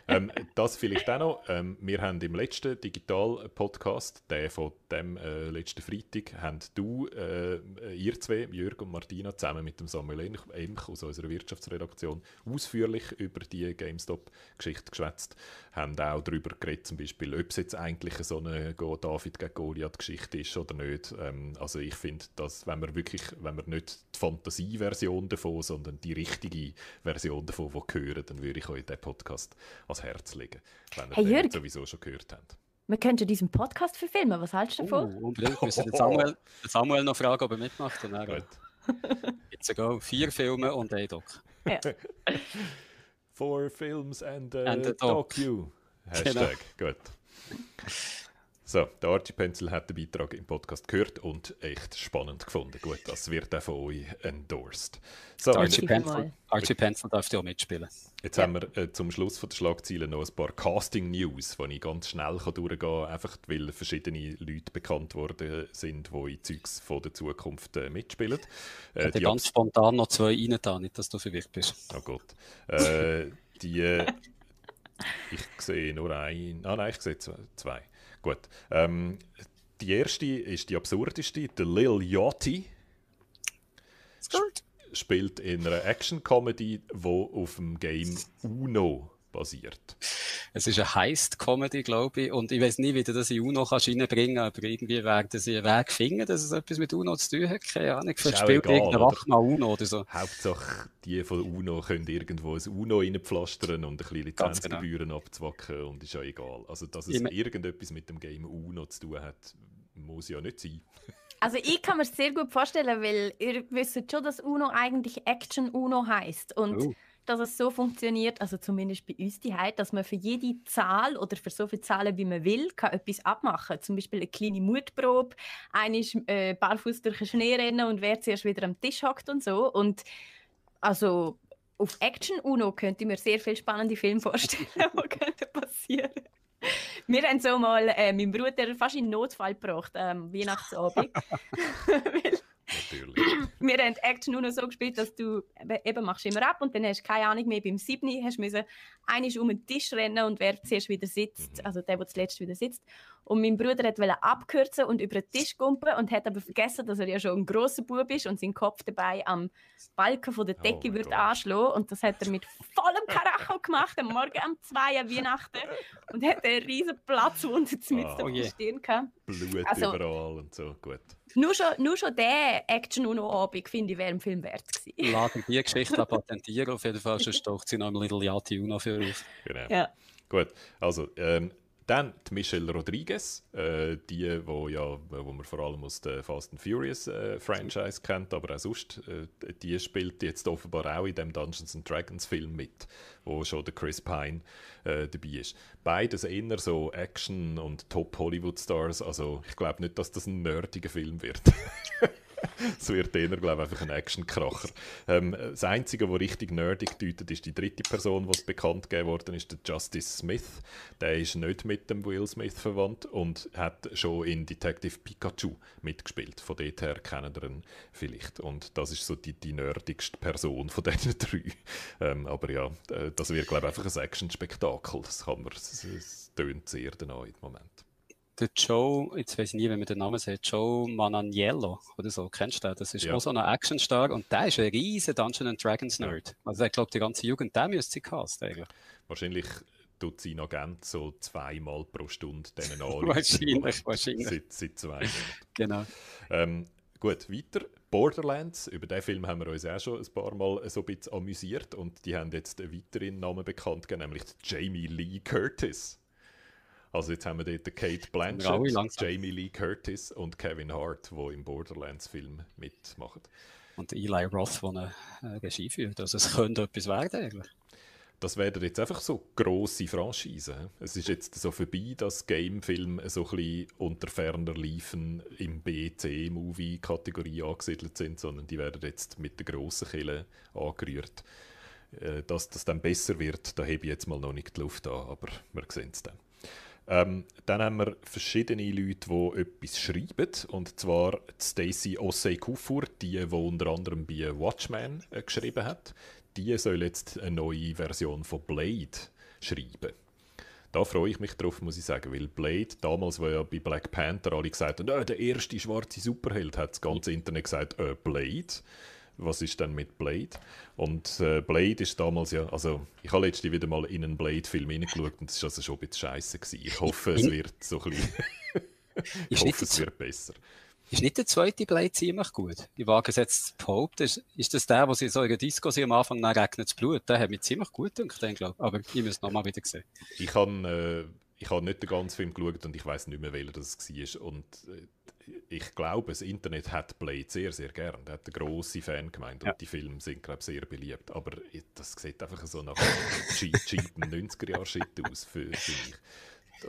Ähm, das vielleicht auch noch. Ähm, wir haben im letzten Digital-Podcast, der von dem äh, letzten Freitag, haben du, äh, ihr zwei, Jürg und Martina, zusammen mit dem Samuel Emch- aus unserer Wirtschaftsredaktion ausführlich über die GameStop-Geschichte geschwätzt. Haben auch darüber geredet, zum Beispiel, ob es jetzt eigentlich so eine Go- David gegen Goliath-Geschichte ist oder nicht. Ähm, also ich finde, dass wenn man wirklich, wenn man nicht die Fantasieversion davon, sondern die richtige Version davon, hören, dann würde ich euch den Podcast ans Herz legen, wenn ihr Hey, Jürg. sowieso schon gehört habt. Wir könnten diesen Podcast verfilmen. Was hältst du davon? Uh, unbedingt. Wir müssen den Samuel, den Samuel noch fragen, ob er mitmacht. Und dann Gut. jetzt go. Vier Filme und ein Doc. Ja. Four Films and, uh, And a doc. Docu. Hashtag, gut. So, der Archie Pencil hat den Beitrag im Podcast gehört und echt spannend gefunden. Gut, das wird auch von euch endorsed. So, Archie vielmals. Archie Pencil darf ja auch mitspielen. Jetzt haben wir äh, zum Schluss von der Schlagzeile noch ein paar Casting-News, die ich ganz schnell kann durchgehen kann, einfach weil verschiedene Leute bekannt worden sind, die in Zeugs von der Zukunft äh, mitspielen. Ich Äh, hätte die ganz spontan noch zwei reingetan, nicht, dass du verwirrt bist. Oh Gott. Äh, die. Äh, ich sehe nur ein. Ah nein, ich sehe zwei. Gut. Ähm, die erste ist die absurdeste. Der Lil Yachty spielt in einer Action-Comedy, die auf dem Game Uno basiert. Es ist eine Heist-Comedy, glaube ich, und ich weiß nicht, wie du das in UNO kannst reinbringen kannst, aber irgendwie werden sie einen Weg finden, dass es etwas mit UNO zu tun hat. Keine Ahnung, Ist auch verspielt egal, irgendein? Wachmann UNO oder so. Hauptsache, die von Uno können irgendwo ein Uno reinpflastern und ein bisschen genau. Lizenzgebühren abzwacken und ist ja egal. Also, dass es Immer- irgendetwas mit dem Game Uno zu tun hat, muss ja nicht sein. Also ich kann mir sehr gut vorstellen, weil ihr wisst schon, dass UNO eigentlich Action UNO heißt und Oh. Dass es so funktioniert, also zumindest bei uns die dass man für jede Zahl oder für so viele Zahlen, wie man will, kann etwas abmachen. Zum Beispiel eine kleine Mutprobe, eine äh, barfuß durch den Schnee rennen und wer zuerst wieder am Tisch hockt und so. Und also auf Action UNO könnte ich mir sehr viele spannende Filme vorstellen, die könnten passieren. Wir haben so mal äh, meinen Bruder fast in Notfall gebracht, ähm, Weihnachtsabend. Weil Natürlich. wir haben Action nur noch so gespielt, dass du eben- machst immer ab und dann hast du keine Ahnung mehr. Beim Siebni hast du müssen einmal um den Tisch rennen und wer zuerst wieder sitzt, also der, der zuletzt wieder sitzt. Und mein Bruder wollte abkürzen und über den Tisch kumpen und hat aber vergessen, dass er ja schon ein grosser Bub ist und seinen Kopf dabei am Balken von der Oh Decke mein wird anschlagen. Und das hat er mit vollem Karacho gemacht, am Morgen um zwei an Weihnachten. Und hat eine riesen Platzwunde mit Ah. Oh der Stirn gehabt. Blut Also- überall und so. Gut. Nur schon, nur schon der Action uno Abend, finde ich, wäre im Film wert gewesen. Laden die Geschichte patentieren, auf jeden Fall, sonst taucht sie noch im Little Yachty Uno für auf. Genau. Ja. Gut, also ähm, dann die Michelle Rodriguez, äh, die, wo ja, wo man vor allem aus der Fast and Furious äh, Franchise kennt, aber auch sonst, äh, die spielt jetzt offenbar auch in dem Dungeons and Dragons Film mit, wo schon der Chris Pine äh, dabei ist. Beides eher so Action und Top Hollywood Stars, also ich glaube nicht, dass das ein nerdiger Film wird. Es wird eher, glaube ich, einfach ein Action-Kracher. Ähm, das Einzige, was richtig nerdig deutet, ist die dritte Person, was bekannt gegeben worden ist, der Justice Smith. Der ist nicht mit dem Will Smith verwandt und hat schon in Detective Pikachu mitgespielt. Von dort her kennen wir ihn vielleicht. Und das ist so die, die nerdigste Person von diesen drei. Ähm, aber ja, äh, das wird, glaube ich, einfach ein Action-Spektakel. Das kann man, es tönt sehr danach im Moment. Der Joe, jetzt weiß ich nie, wie man den Namen sagt, Joe Mananiello oder so, kennst du den? Das ist Ja. auch so ein Actionstar und der ist ein riesen Dungeons and Dragons Nerd. Also ich glaube, die ganze Jugend, der müsste sie casten eigentlich. Wahrscheinlich tut sein Agent so zweimal pro Stunde diesen anrufen. Wahrscheinlich, wahrscheinlich. Seit, seit zwei Monaten. Genau. Ähm, gut, weiter. Borderlands, über den Film haben wir uns auch schon ein paar Mal so ein bisschen amüsiert und die haben jetzt einen weiteren Namen bekannt gegeben, nämlich Jamie Lee Curtis. Also jetzt haben wir dort Kate Blanchett. Jamie Lee Curtis und Kevin Hart, die im Borderlands-Film mitmachen. Und Eli Roth, der eine äh, Regie führt. Also es könnte etwas werden eigentlich. Das werden jetzt einfach so grosse Franchisen. hä? Es ist jetzt so vorbei, dass Game-Filme so ein bisschen unter ferner Liefen im B-C-Movie-Kategorie angesiedelt sind, sondern die werden jetzt mit der grossen Kille angerührt. Äh, Dass das dann besser wird, da hebe ich jetzt mal noch nicht die Luft an, aber wir sehen es dann. Ähm, dann haben wir verschiedene Leute, die etwas schreiben. Und zwar die Stacey Ossei Kufur, die, die unter anderem bei Watchmen äh, geschrieben hat. Die soll jetzt eine neue Version von Blade schreiben. Da freue ich mich drauf, muss ich sagen, weil Blade, damals, wo ja bei Black Panther alle gesagt haben, äh, der erste schwarze Superheld, hat das ganze Internet gesagt, äh, Blade. Was ist denn mit Blade? Und äh, Blade ist damals ja, also ich habe letztens wieder mal in einen Blade-Film hineingeschaut und es war also schon ein bisschen scheiße. Gewesen. Ich hoffe, es wird so ein bisschen, ich hoffe, es wird besser. ist nicht der zweite Blade ziemlich gut? Ich wage es jetzt zu behaupten. Ist, ist das der, wo sie so in der Disco sind, am Anfang dann regnet das Blut? Der hat mich ziemlich gut gedacht, den, glaub. Aber ich muss noch mal wieder sehen. Ich habe äh, ich habe nicht den ganzen Film geschaut und ich weiß nicht mehr, welcher das war. Und äh, ich glaube, das Internet hat Blade sehr, sehr gern. Er hat eine grosse Fangemeinde Ja. und die Filme sind, glaube ich, sehr beliebt. Aber das sieht einfach so nach cheap, cheapen 90er-Jahr-Shit aus für, für mich.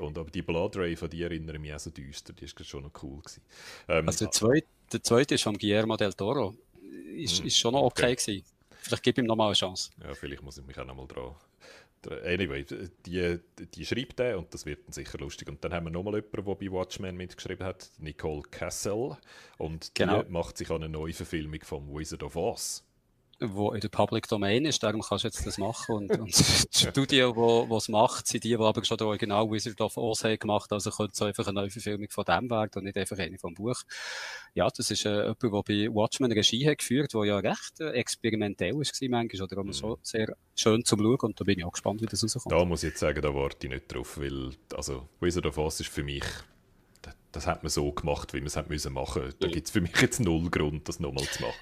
Und aber die Blood Ray, von die erinnere mich auch so düster, die ist schon noch cool gewesen. Ähm, Also der zweite, der zweite ist von Guillermo del Toro. Ist, Hm, ist schon noch okay, okay. gewesen. Vielleicht gebe ich ihm noch mal eine Chance. Ja, vielleicht muss ich mich auch noch mal dran. Anyway, die, die schreibt der und das wird dann sicher lustig. Und dann haben wir nochmal jemanden, der bei Watchmen mitgeschrieben hat, Nicole Cassell. Und die Genau. macht sich an eine neue Verfilmung vom Wizard of Oz. Wo in der Public Domain ist, darum kannst du jetzt das machen. Und, und das Studio, wo, wo es macht, sind die, die aber schon den Original Wizard of Oz haben gemacht. Also könnte es einfach eine neue Verfilmung von dem werden und nicht einfach eine vom Buch. Ja, das ist äh, jemand, der bei Watchmen Regie hat geführt, der ja recht äh, experimentell war manchmal, oder auch so sehr schön zum Schauen. Und da bin ich auch gespannt, wie das rauskommt. Da muss ich jetzt sagen, da warte ich nicht drauf, weil also Wizard of Oz ist für mich, das, hat man so gemacht, wie man es hat müssen machen. Da gibt es für mich jetzt null Grund, das nochmal zu machen.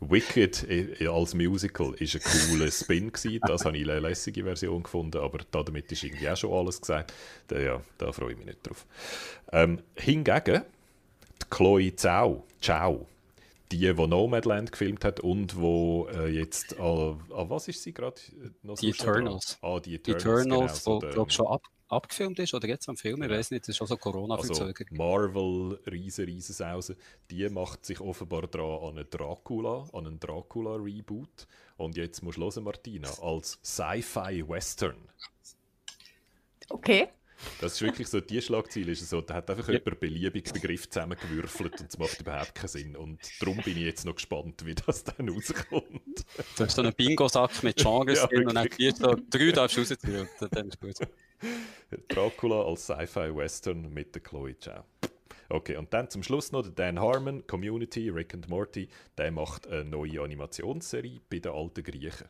Wicked äh, als Musical ist ein cooler Spin gewesen, das habe ich eine lässige Version gefunden, aber damit ist irgendwie auch schon alles gesagt. Da, ja, da freue ich mich nicht drauf. Ähm, hingegen die Chloe Zhao, Zhao, die, die Nomadland gefilmt hat und wo äh, jetzt, an an was ist sie gerade? äh, noch Die dran? Eternals. Ah, die Die Eternals, Eternals, genau, wo, so der- glaube schon ab, abgefilmt ist, oder jetzt am Film, ich weiß nicht, das ist schon so corona also verzögert Marvel, riesen, riesen Sause, die macht sich offenbar dran an einen Dracula, an einen Dracula-Reboot. Und jetzt musst du hören, Martina, als Sci-Fi-Western. Okay. Das ist wirklich so, die Schlagzeile ist so, da hat einfach ja. jemand beliebig Begriff zusammengewürfelt und es macht überhaupt keinen Sinn. Und darum bin ich jetzt noch gespannt, wie das dann rauskommt. Du hast so einen Bingo-Sack mit Genres ja, drin und dann vier, so, drei darfst du rausziehen und dann ist gut. Dracula als Sci-Fi-Western mit der Chloe Chow. Okay, und dann zum Schluss noch der Dan Harmon, Community, Rick and Morty, der macht eine neue Animationsserie bei den alten Griechen.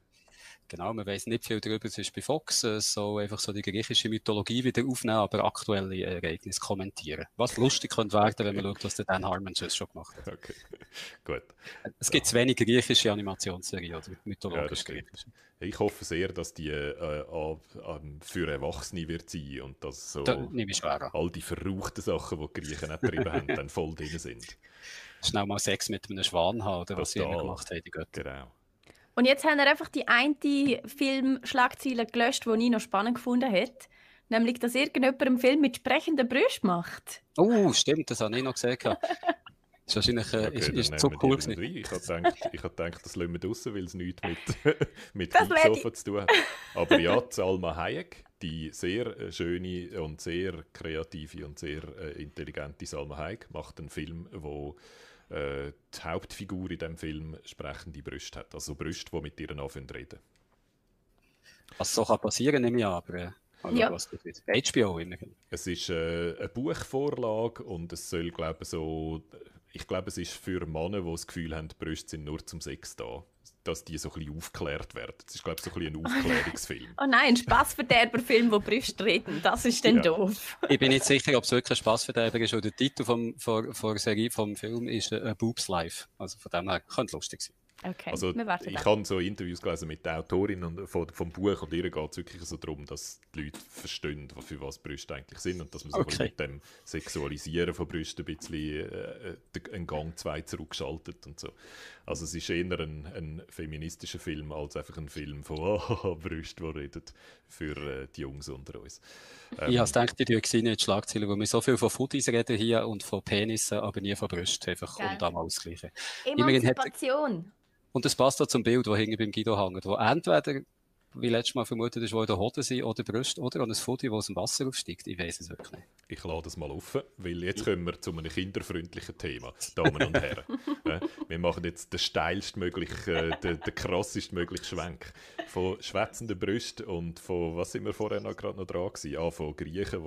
Genau, man weiß nicht viel darüber. Es ist bei Fox so einfach so die griechische Mythologie wieder aufnehmen, aber aktuelle Ereignisse kommentieren. Was lustig könnte werden, wenn man schaut, was der Dan Harmon schon gemacht hat. Okay, gut. Es gibt ja. wenig griechische Animationsserien oder mythologisch ja, griechische. Ich hoffe sehr, dass die äh, äh, für Erwachsene wird sein und dass so all die verruchten Sachen, die die Griechen nicht getrieben haben, dann voll drin sind. Schnell mal Sex mit einem Schwan haben, oder was sie immer gemacht haben, die Götter. Genau. Und jetzt haben wir einfach die eine Filmschlagzeile gelöscht, die ich noch spannend gefunden habe. Nämlich, dass irgendjemand einen Film mit sprechenden Brüsten macht. Oh, stimmt, das habe ich noch gesehen. Das ist wahrscheinlich äh, okay, ist, ist zu cool gewesen. Ich habe gedacht, ich gedacht, das lassen wir draussen, weil es nichts mit, mit Sofa zu tun hat. Aber ja, Salma Hayek, die sehr äh, schöne und sehr kreative und sehr äh, intelligente Salma Hayek, macht einen Film, wo äh, die Hauptfigur in diesem Film sprechende Brüste hat. Also Brüste, die mit ihr anfangen reden. Was so kann passieren, nehme ich an, aber... Also ja. was das ist. HBO immerhin. Es ist äh, eine Buchvorlage und es soll, glaube ich, so... Ich glaube, es ist für Männer, die das Gefühl haben, die Brüste sind nur zum Sex da dass die so ein bisschen aufgeklärt werden. Das ist, glaube ich, so ein, bisschen ein Aufklärungsfilm. oh nein, ein Spaßverderber-Film, wo Brüste reden, das ist dann ja. doof. ich bin nicht sicher, ob es wirklich ein Spaßverderber ist, oder der Titel vom, von, von der Serie vom Film ist äh, Boobs Life. Also von dem her könnte lustig sein. Okay, also, ich habe so Interviews gelesen mit der Autorin und von, vom Buch und ihr geht es wirklich so darum, dass die Leute verstehen, für was Brüste eigentlich sind und dass man so okay. mit dem Sexualisieren von Brüsten ein bisschen äh, einen Gang zwei zurückschaltet und so. Also es ist eher ein, ein feministischer Film als einfach ein Film von oh, Brüsten, die reden für äh, die Jungs unter uns. Ähm, ich habe gedacht, die gesehen in Schlagzeilen, wo wir so viel von Footies reden hier und von Penissen, aber nie von Brüsten, einfach Geil. um da mal ausgleichen. Emanzipation. Und das passt auch zum Bild, das hinten beim Guido hängt, wo entweder, wie letztes Mal vermutet ist, wo in der Hoden sind oder Brust oder an ein Foto, das aus dem Wasser aufsteigt. Ich weiß es wirklich nicht. Ich lade das mal offen, weil jetzt kommen wir zu einem kinderfreundlichen Thema, Damen und Herren. wir machen jetzt den steilstmöglichen, äh, den, den krassestmöglichen Schwenk. Von schwätzenden Brüsten und von, was sind wir vorher noch gerade noch dran gewesen? Ah, von Griechen,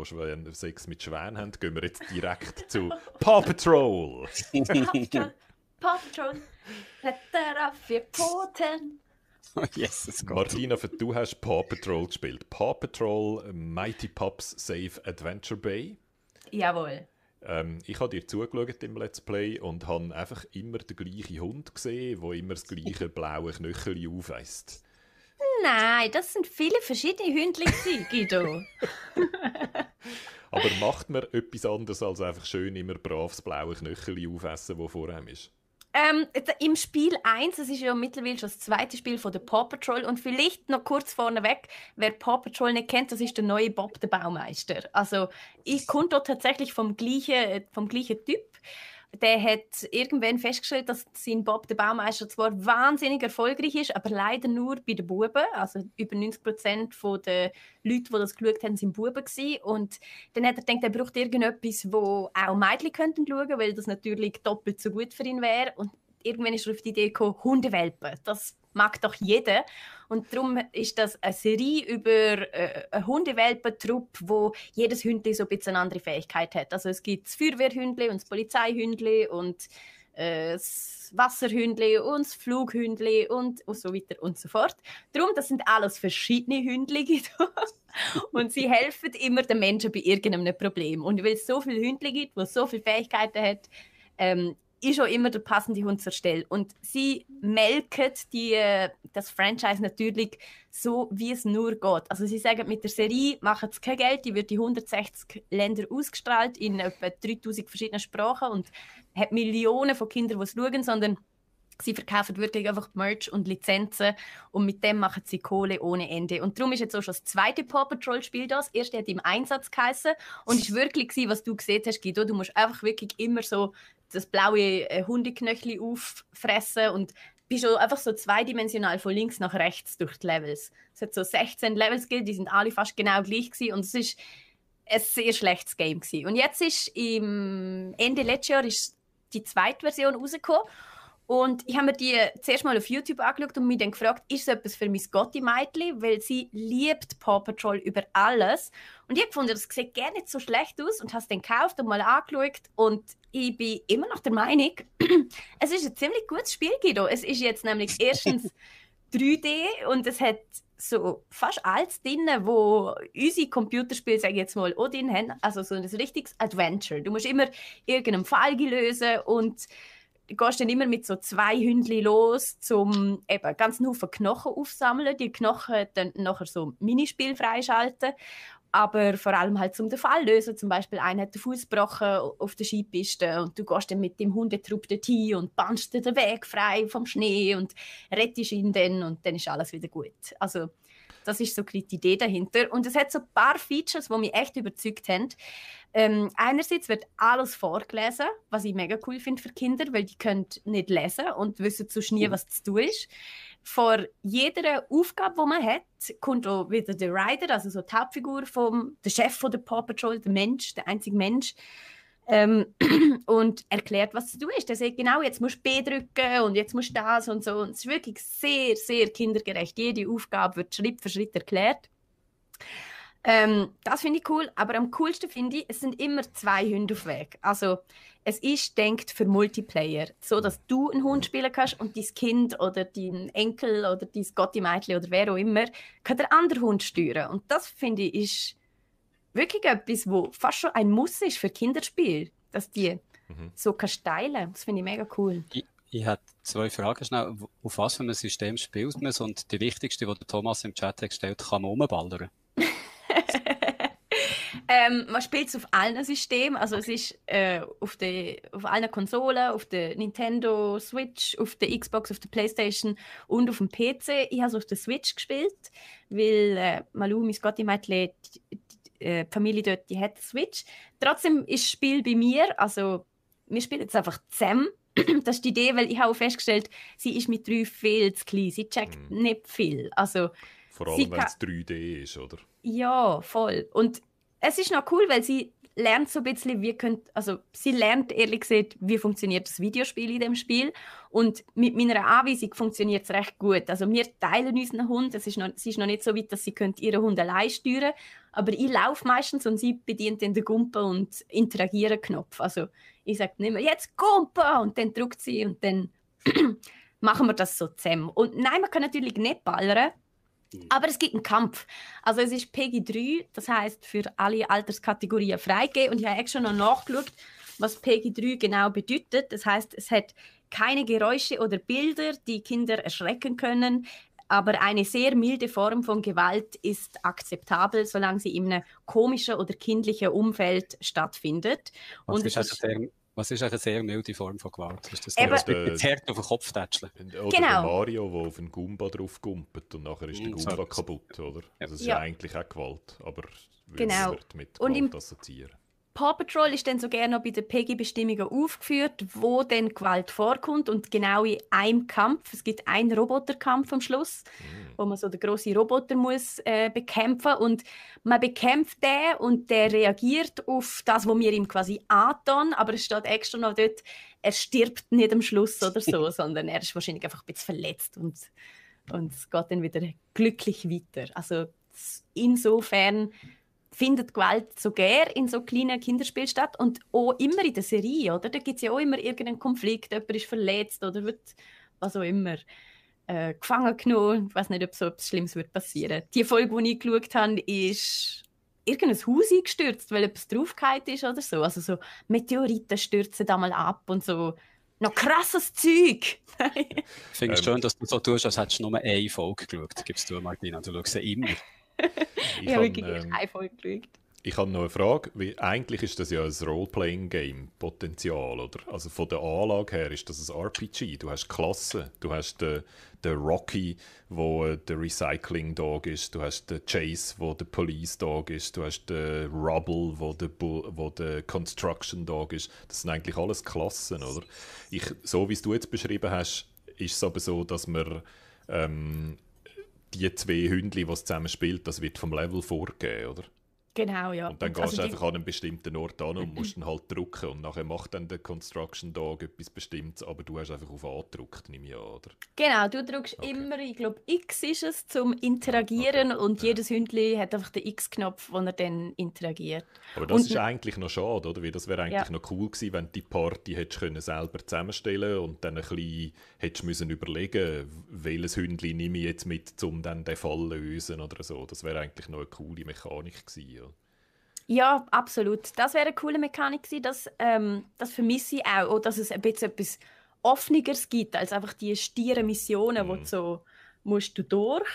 die Sex mit Schwänen haben, gehen wir jetzt direkt zu Paw Patrol. Paw Patrol, Wetter auf vier Pfoten. Oh, Jesus Gott. Martina, du hast Paw Patrol gespielt. Paw Patrol Mighty Pups Save Adventure Bay. Jawohl. Ähm, ich habe dir zugeschaut im Let's Play und habe einfach immer den gleichen Hund gesehen, der immer das gleiche blaue Knöchel aufweist. Nein, das sind viele verschiedene Hündchen, Guido. Aber macht man etwas anderes als einfach schön immer brav das blaue Knöchel aufessen, das vor ihm ist? Ähm, Im Spiel 1, das ist ja mittlerweile schon das zweite Spiel von der Paw Patrol und vielleicht noch kurz vorneweg, wer Paw Patrol nicht kennt, das ist der neue Bob der Baumeister. Also ich komme dort tatsächlich vom gleichen, vom gleichen Typ der hat irgendwann festgestellt, dass sein Bob der Baumeister zwar wahnsinnig erfolgreich ist, aber leider nur bei den Buben. Also über 90 Prozent der Leute, die das geschaut haben, sind Buben gewesen. Und dann hat er gedacht, er braucht irgendetwas, wo auch Mädchen könnten schauen, weil das natürlich doppelt so gut für ihn wäre. Und irgendwann ist er auf die Idee gekommen, Hundewelpen. Das mag doch jeder. Und darum ist das eine Serie über äh, einen Hundewelpentrupp, wo jedes Hündli so ein bisschen eine andere Fähigkeit hat. Also es gibt das Feuerwehrhündli und das Polizeihündli und äh, das Wasserhündli und das Flughündli und, und so weiter und so fort. Darum, das sind alles verschiedene Hündli. und sie helfen immer den Menschen bei irgendeinem Problem. Und weil es so viele Hündli gibt, die so viele Fähigkeiten haben, ähm, ist auch immer der passende Hund zur Stelle. Und sie melken die, das Franchise natürlich so, wie es nur geht. Also sie sagen, mit der Serie machen sie kein Geld, die wird in 160 Länder ausgestrahlt, in etwa 3000 verschiedenen Sprachen und hat Millionen von Kindern, die es schauen, sondern Sie verkaufen wirklich einfach Merch und Lizenzen und mit dem machen sie Kohle ohne Ende. Und darum ist jetzt auch schon das zweite Paw Patrol Spiel das. Erste hat im Einsatz geheißen und ist wirklich gewesen, was du gesehen hast, Guido. Du musst einfach wirklich immer so das blaue äh, Hundeknöchli auffressen und bist einfach so zweidimensional von links nach rechts durch die Levels. Es hat so 16 Levels gegeben, die sind alle fast genau gleich gewesen und es ist ein sehr schlechtes Game gewesen. Und jetzt ist im Ende letztes Jahr ist die zweite Version rausgekommen. Und ich habe mir die zuerst mal auf YouTube angeschaut und mich dann gefragt, ist es etwas für mein Gotti-Mädchen? Weil sie liebt Paw Patrol über alles. Und ich fand, das sieht gar nicht so schlecht aus und habe es dann gekauft und mal angeschaut. Und ich bin immer noch der Meinung, es ist ein ziemlich gutes Spiel, Guido. Es ist jetzt nämlich erstens 3D und es hat so fast alles drin, wo unsere Computerspiele, sage ich jetzt mal, auch drin haben. Also so ein richtiges Adventure. Du musst immer irgendeinen Fall lösen und gehst dann immer mit so zwei Hündli los, um eben ganz Haufen Knochen aufsammeln, die Knochen dann nachher so Minispiel freischalten aber vor allem halt zum den Fall lösen. Zum Beispiel einer hat den Fuß gebrochen auf der Skipiste und du gehst dann mit dem Hundetrupp dorthin und bannst den Weg frei vom Schnee und rettest ihn dann und dann ist alles wieder gut. Also das ist so die Idee dahinter. Und es hat so ein paar Features, die mich echt überzeugt haben. Ähm, einerseits wird alles vorgelesen, was ich mega cool finde für Kinder, weil die können nicht lesen und wissen zu nie, was zu tun ist. Vor jeder Aufgabe, die man hat, kommt auch wieder der Rider, also so die Hauptfigur vom, der Chef von der Paw Patrol, der Mensch, der einzige Mensch, ähm, und erklärt, was du ist. Der sagt genau, jetzt musst du B drücken und jetzt musst du das und so. Und es ist wirklich sehr, sehr kindergerecht. Jede Aufgabe wird Schritt für Schritt erklärt. Ähm, das finde ich cool, aber am coolsten finde ich, es sind immer zwei Hunde auf Weg. Also es ist denkt für Multiplayer, so dass du einen Hund spielen kannst und dein Kind oder dein Enkel oder dein Gotti-Mädchen oder wer auch immer kann der andere Hund steuern. Und das finde ich ist wirklich etwas, wo fast schon ein Muss ist für Kinderspiel, dass die mhm. so kannst teilen. Das finde ich mega cool. Ich, ich habe zwei Fragen schnell. Auf was für ein System spielt man es? Und die wichtigste, die Thomas im Chat hat gestellt, kann man umballern? ähm, man spielt es auf allen Systemen. Also es ist äh, auf, de, auf allen Konsolen, auf der Nintendo Switch, auf der Xbox, auf der Playstation und auf dem PC. Ich habe es auf der Switch gespielt, weil äh, Malu, mein die, die, äh, Familie dort, die hat Switch. Trotzdem ist das Spiel bei mir, also wir spielen jetzt einfach zusammen. das ist die Idee, weil ich habe festgestellt, sie ist mit drei viel zu klein. Sie checkt mm. nicht viel. Also, Vor allem, wenn es 3D ist, oder? Ja, voll. Und es ist noch cool, weil sie lernt so ein bisschen, wie könnt, also sie lernt ehrlich gesagt, wie funktioniert das Videospiel in dem Spiel und mit meiner Anweisung funktioniert es recht gut. Also wir teilen unseren Hund, es ist noch, sie ist noch nicht so weit, dass sie ihren Hund allein steuern aber ich laufe meistens und sie bedient den Gumpen und interagieren Knopf. Also ich sage nicht mehr, jetzt Gumpen und dann drückt sie und dann machen wir das so zusammen. Und nein, man kann natürlich nicht ballern, aber es gibt einen Kampf. Also es ist PEGI 3, das heißt für alle Alterskategorien freigegeben. Und ich habe extra noch nachgeschaut, was PEGI 3 genau bedeutet. Das heißt, es hat keine Geräusche oder Bilder, die Kinder erschrecken können. Aber eine sehr milde Form von Gewalt ist akzeptabel, solange sie in einem komischen oder kindlichen Umfeld stattfindet. Was Und ist also sehr, was ist eine sehr milde Form von Gewalt? Ist das Eben, der, das Herd auf den Kopf tätscheln? Oder genau. Mario, der auf einen Gumba drauf gumpet und nachher ist der Gumba kaputt, oder? Also das ist ja. eigentlich auch Gewalt, aber genau. wird mit Gewalt und im, assoziieren. Paw Patrol ist dann so gerne noch bei den PEGI-Bestimmungen aufgeführt, wo denn Gewalt vorkommt und genau in einem Kampf. Es gibt einen Roboterkampf am Schluss, mhm. wo man so den grossen Roboter muss äh, bekämpfen und man bekämpft den und der reagiert auf das, was wir ihm quasi antun, aber es steht extra noch dort, er stirbt nicht am Schluss oder so, sondern er ist wahrscheinlich einfach ein bisschen verletzt und, und es geht dann wieder glücklich weiter. Also insofern findet Gewalt so gern in so kleinen Kinderspielen statt und auch immer in der Serie, oder? Da gibt es ja auch immer irgendeinen Konflikt, jemand ist verletzt oder wird was auch immer äh, gefangen genommen. Ich weiß nicht, ob so etwas Schlimmes wird passieren. Die Folge, die ich geschaut habe, ist irgendein Haus eingestürzt, weil etwas draufgefallen ist oder so. Also so Meteoriten stürzen da mal ab und so. Noch krasses Zeug! ich finde es ähm, schön, dass du so tust, als hättest du nur eine Folge geschaut. Gibst du, Martina, du schaust sie immer ich, ich habe wirklich ähm, eine Folge geschaut. Ich habe noch eine Frage, weil eigentlich ist das ja ein Role-Playing-Game, Potenzial, oder? Also von der Anlage her ist das ein RPG. Du hast Klassen, du hast den, den Rocky, wo der Recycling-Dog ist, du hast den Chase, wo der Police-Dog ist, du hast den Rubble, wo der, wo der Construction-Dog ist. Das sind eigentlich alles Klassen, oder? Ich, so wie es du jetzt beschrieben hast, ist es aber so, dass man ähm, die zwei Hündchen, die es zusammen spielt, das wird vom Level vorgegeben, oder? Genau, ja. Und dann Und gehst also du die- einfach an einen bestimmten Ort an und musst dann halt drücken. Und nachher macht dann der Construction Dog etwas Bestimmtes, aber du hast einfach auf A gedrückt, nehme ich an, oder? Genau, du drückst Okay. immer, ich glaube, X ist es zum Interagieren Okay, und ja. jedes Hündli hat einfach den X-Knopf, wo er dann interagiert. Aber das Und- ist eigentlich noch schade, oder? Weil das wäre eigentlich Ja. noch cool gewesen, wenn du die Party hättest können selber zusammenstellen und dann ein bisschen hättest müssen überlegen, welches Hündli nehme ich jetzt mit, um dann den Fall zu lösen oder so. Das wäre eigentlich noch eine coole Mechanik gewesen, ja. Absolut. Das wäre eine coole Mechanik gewesen. Das, ähm, das vermisse ich auch. Auch, dass es ein bisschen etwas Offeneres gibt, als einfach die stieren Missionen, wo du so musst du durch.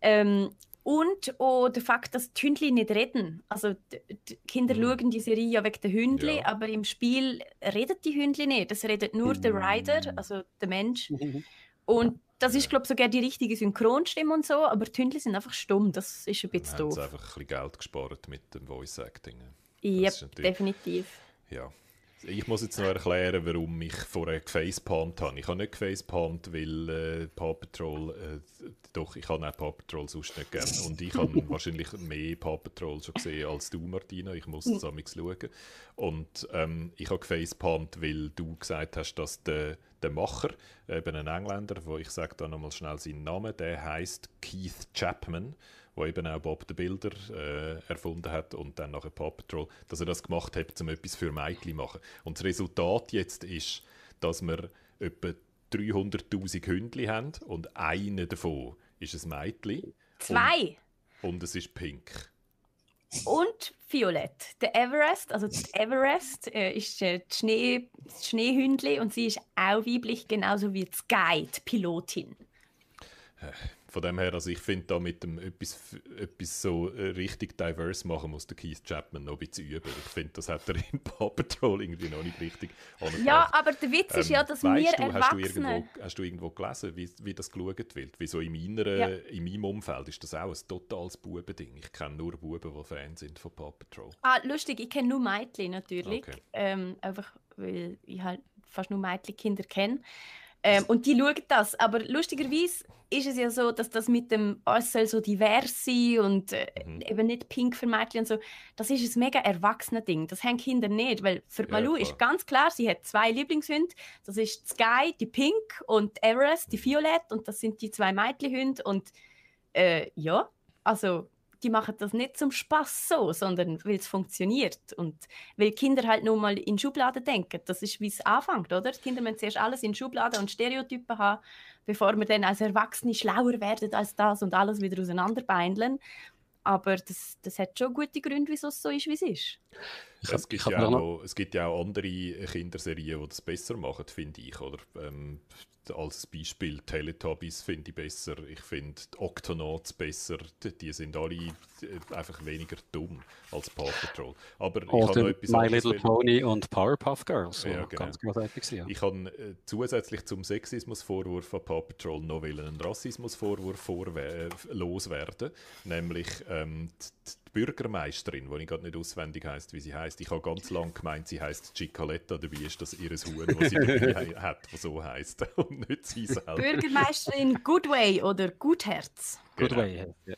Ähm, und auch der Fakt, dass die Hündli nicht reden. Also die, die Kinder schauen die Serie ja wegen der Hündli, Ja. aber im Spiel reden die Hündli nicht. Es redet nur der Rider, also der Mensch. Und das ist, glaube ich, sogar die richtige Synchronstimme und so, aber die Hündli sind einfach stumm. Das ist ein bisschen haben sie doof. einfach ein bisschen Geld gespart mit dem Voice Acting. Ja, definitiv. Ja. Ich muss jetzt noch erklären, warum ich vorher gefacepalmt habe. Ich habe nicht gefacepalmt, weil äh, Paw Patrol, äh, doch, ich habe auch Paw Patrol sonst nicht gern. Und ich habe wahrscheinlich mehr Paw Patrol schon gesehen als du, Martina. Ich muss es amigs schauen. Und ähm, ich habe gefacepalmt, weil du gesagt hast, dass der, der Macher, eben ein Engländer, wo ich sage da nochmal schnell seinen Namen, der heißt Keith Chapman, wo eben auch Bob the Builder äh, erfunden hat und dann nachher Paw Patrol, dass er das gemacht hat, um etwas für Mädchen zu machen. Und das Resultat jetzt ist, dass wir etwa 300'000 Hündli haben und einer davon ist ein Mädchen Zwei. und es ist pink. Und Violett. Der Everest, also Everest äh, ist äh, die Schnee, das Schneehündli und sie ist auch weiblich, genauso wie die Sky, die Pilotin. Von dem her, also ich finde da mit dem etwas, etwas so äh, richtig diverse machen, muss der Keith Chapman noch ein bisschen üben. Ich finde, das hat er in Paw Patrol irgendwie noch nicht richtig angebracht. Ja, aber der Witz ist ja, dass wir Ähm, du, hast du, irgendwo, hast du irgendwo gelesen, wie, wie das geschaut wird? Wie so in, meiner, Ja. in meinem Umfeld ist das auch ein totales Bubending. Ich kenne nur Buben, die Fans sind von Paw Patrol. Ah, lustig, ich kenne nur Mädchen natürlich. Okay. Ähm, einfach, weil ich halt fast nur Mädchen-Kinder kenne. Ähm, und die schauen das. Aber lustigerweise ist es ja so, dass das mit dem, es soll so divers sein und äh, Mhm. eben nicht pink für Mädchen und so, das ist ein mega erwachsenes Ding. Das haben Kinder nicht, weil für Ja, Malu klar. ist ganz klar, sie hat zwei Lieblingshunde. Das ist Sky, die Pink und Everest, die Violett und das sind die zwei Mädchenhunde und äh, ja, also die machen das nicht zum Spaß so, sondern weil es funktioniert und weil Kinder halt nur mal in Schubladen denken. Das ist, wie es anfängt, oder? Die Kinder müssen zuerst alles in Schubladen und Stereotypen haben, bevor wir dann als Erwachsene schlauer werden als das und alles wieder auseinanderbeindeln. Aber das, das hat schon gute Gründe, wieso es so ist, wie es ist. Ich es, hab- gibt ja auch es gibt ja auch andere Kinderserien, die das besser machen, finde ich. Oder? Ähm, als Beispiel Teletubbies finde ich besser. Ich finde Octonauts besser. Die, sind alle äh, einfach weniger dumm als Paw Patrol. Aber ich habe noch etwas My Little Pony und Powerpuff Girls. Ja, genau. Ganz großartig ja. Ich kann äh, zusätzlich zum Sexismusvorwurf von Paw Patrol noch einen Rassismusvorwurf äh, loswerden. Nämlich ähm, die Bürgermeisterin, die ich gerade nicht auswendig heißt, wie sie heißt. Ich habe ganz lange gemeint, sie heißt Cicoletta, dabei ist das ihr Huhn, das sie dabei hat, das so heißt und nicht sie selber. Bürgermeisterin Goodway oder Gutherz. Good Genau. way. Ja.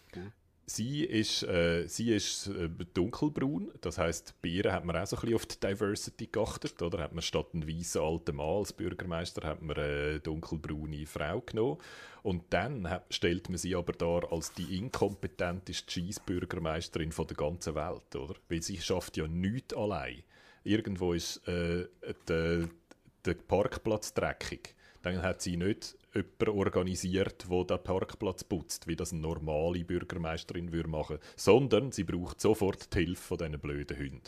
Sie ist, äh, sie ist äh, dunkelbraun, das heißt, ihr hat man auch so ein bisschen auf die Diversity geachtet, oder? Hat man statt einen weißen alten Mann als Bürgermeister hat man eine dunkelbraune Frau genommen und dann hat, stellt man sie aber dar als die inkompetenteste Cheese-Bürgermeisterin von der ganzen Welt, oder? Weil sie schafft ja nichts allein. Irgendwo ist äh, der, der Parkplatz dreckig. Dann hat sie nicht jemanden organisiert, der den Parkplatz putzt, wie das eine normale Bürgermeisterin würde machen sondern sie braucht sofort die Hilfe von diesen blöden Hunden.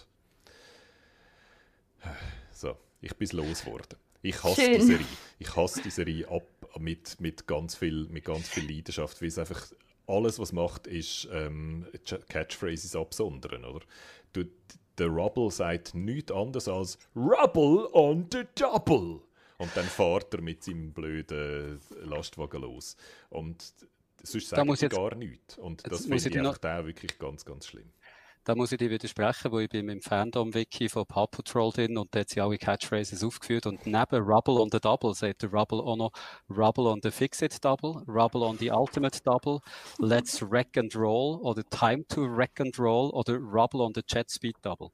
So, ich bin losgeworden. Ich hasse Schön. die Serie. Ich hasse die Serie ab mit, mit, ganz viel, mit ganz viel Leidenschaft, weil es einfach alles, was macht, ist ähm, Ch- Catchphrases absondern, oder? Du, der Rubble sagt nichts anderes als Rubble on the double. Und dann fährt er mit seinem blöden Lastwagen los. Und sonst Da sagt muss er gar nichts. Und das finde ich einfach auch wirklich ganz, ganz schlimm. da muss ich dir widersprechen, wo ich bin im Fandom-Wiki von Paw Patrol drin und da hat sie alle Catchphrases aufgeführt und neben Rubble on the Double sagt der Rubble auch noch Rubble on the Fix-It Double, Rubble on the Ultimate Double, Let's Wreck and Roll oder Time to Wreck and Roll oder Rubble on the Jet Speed Double.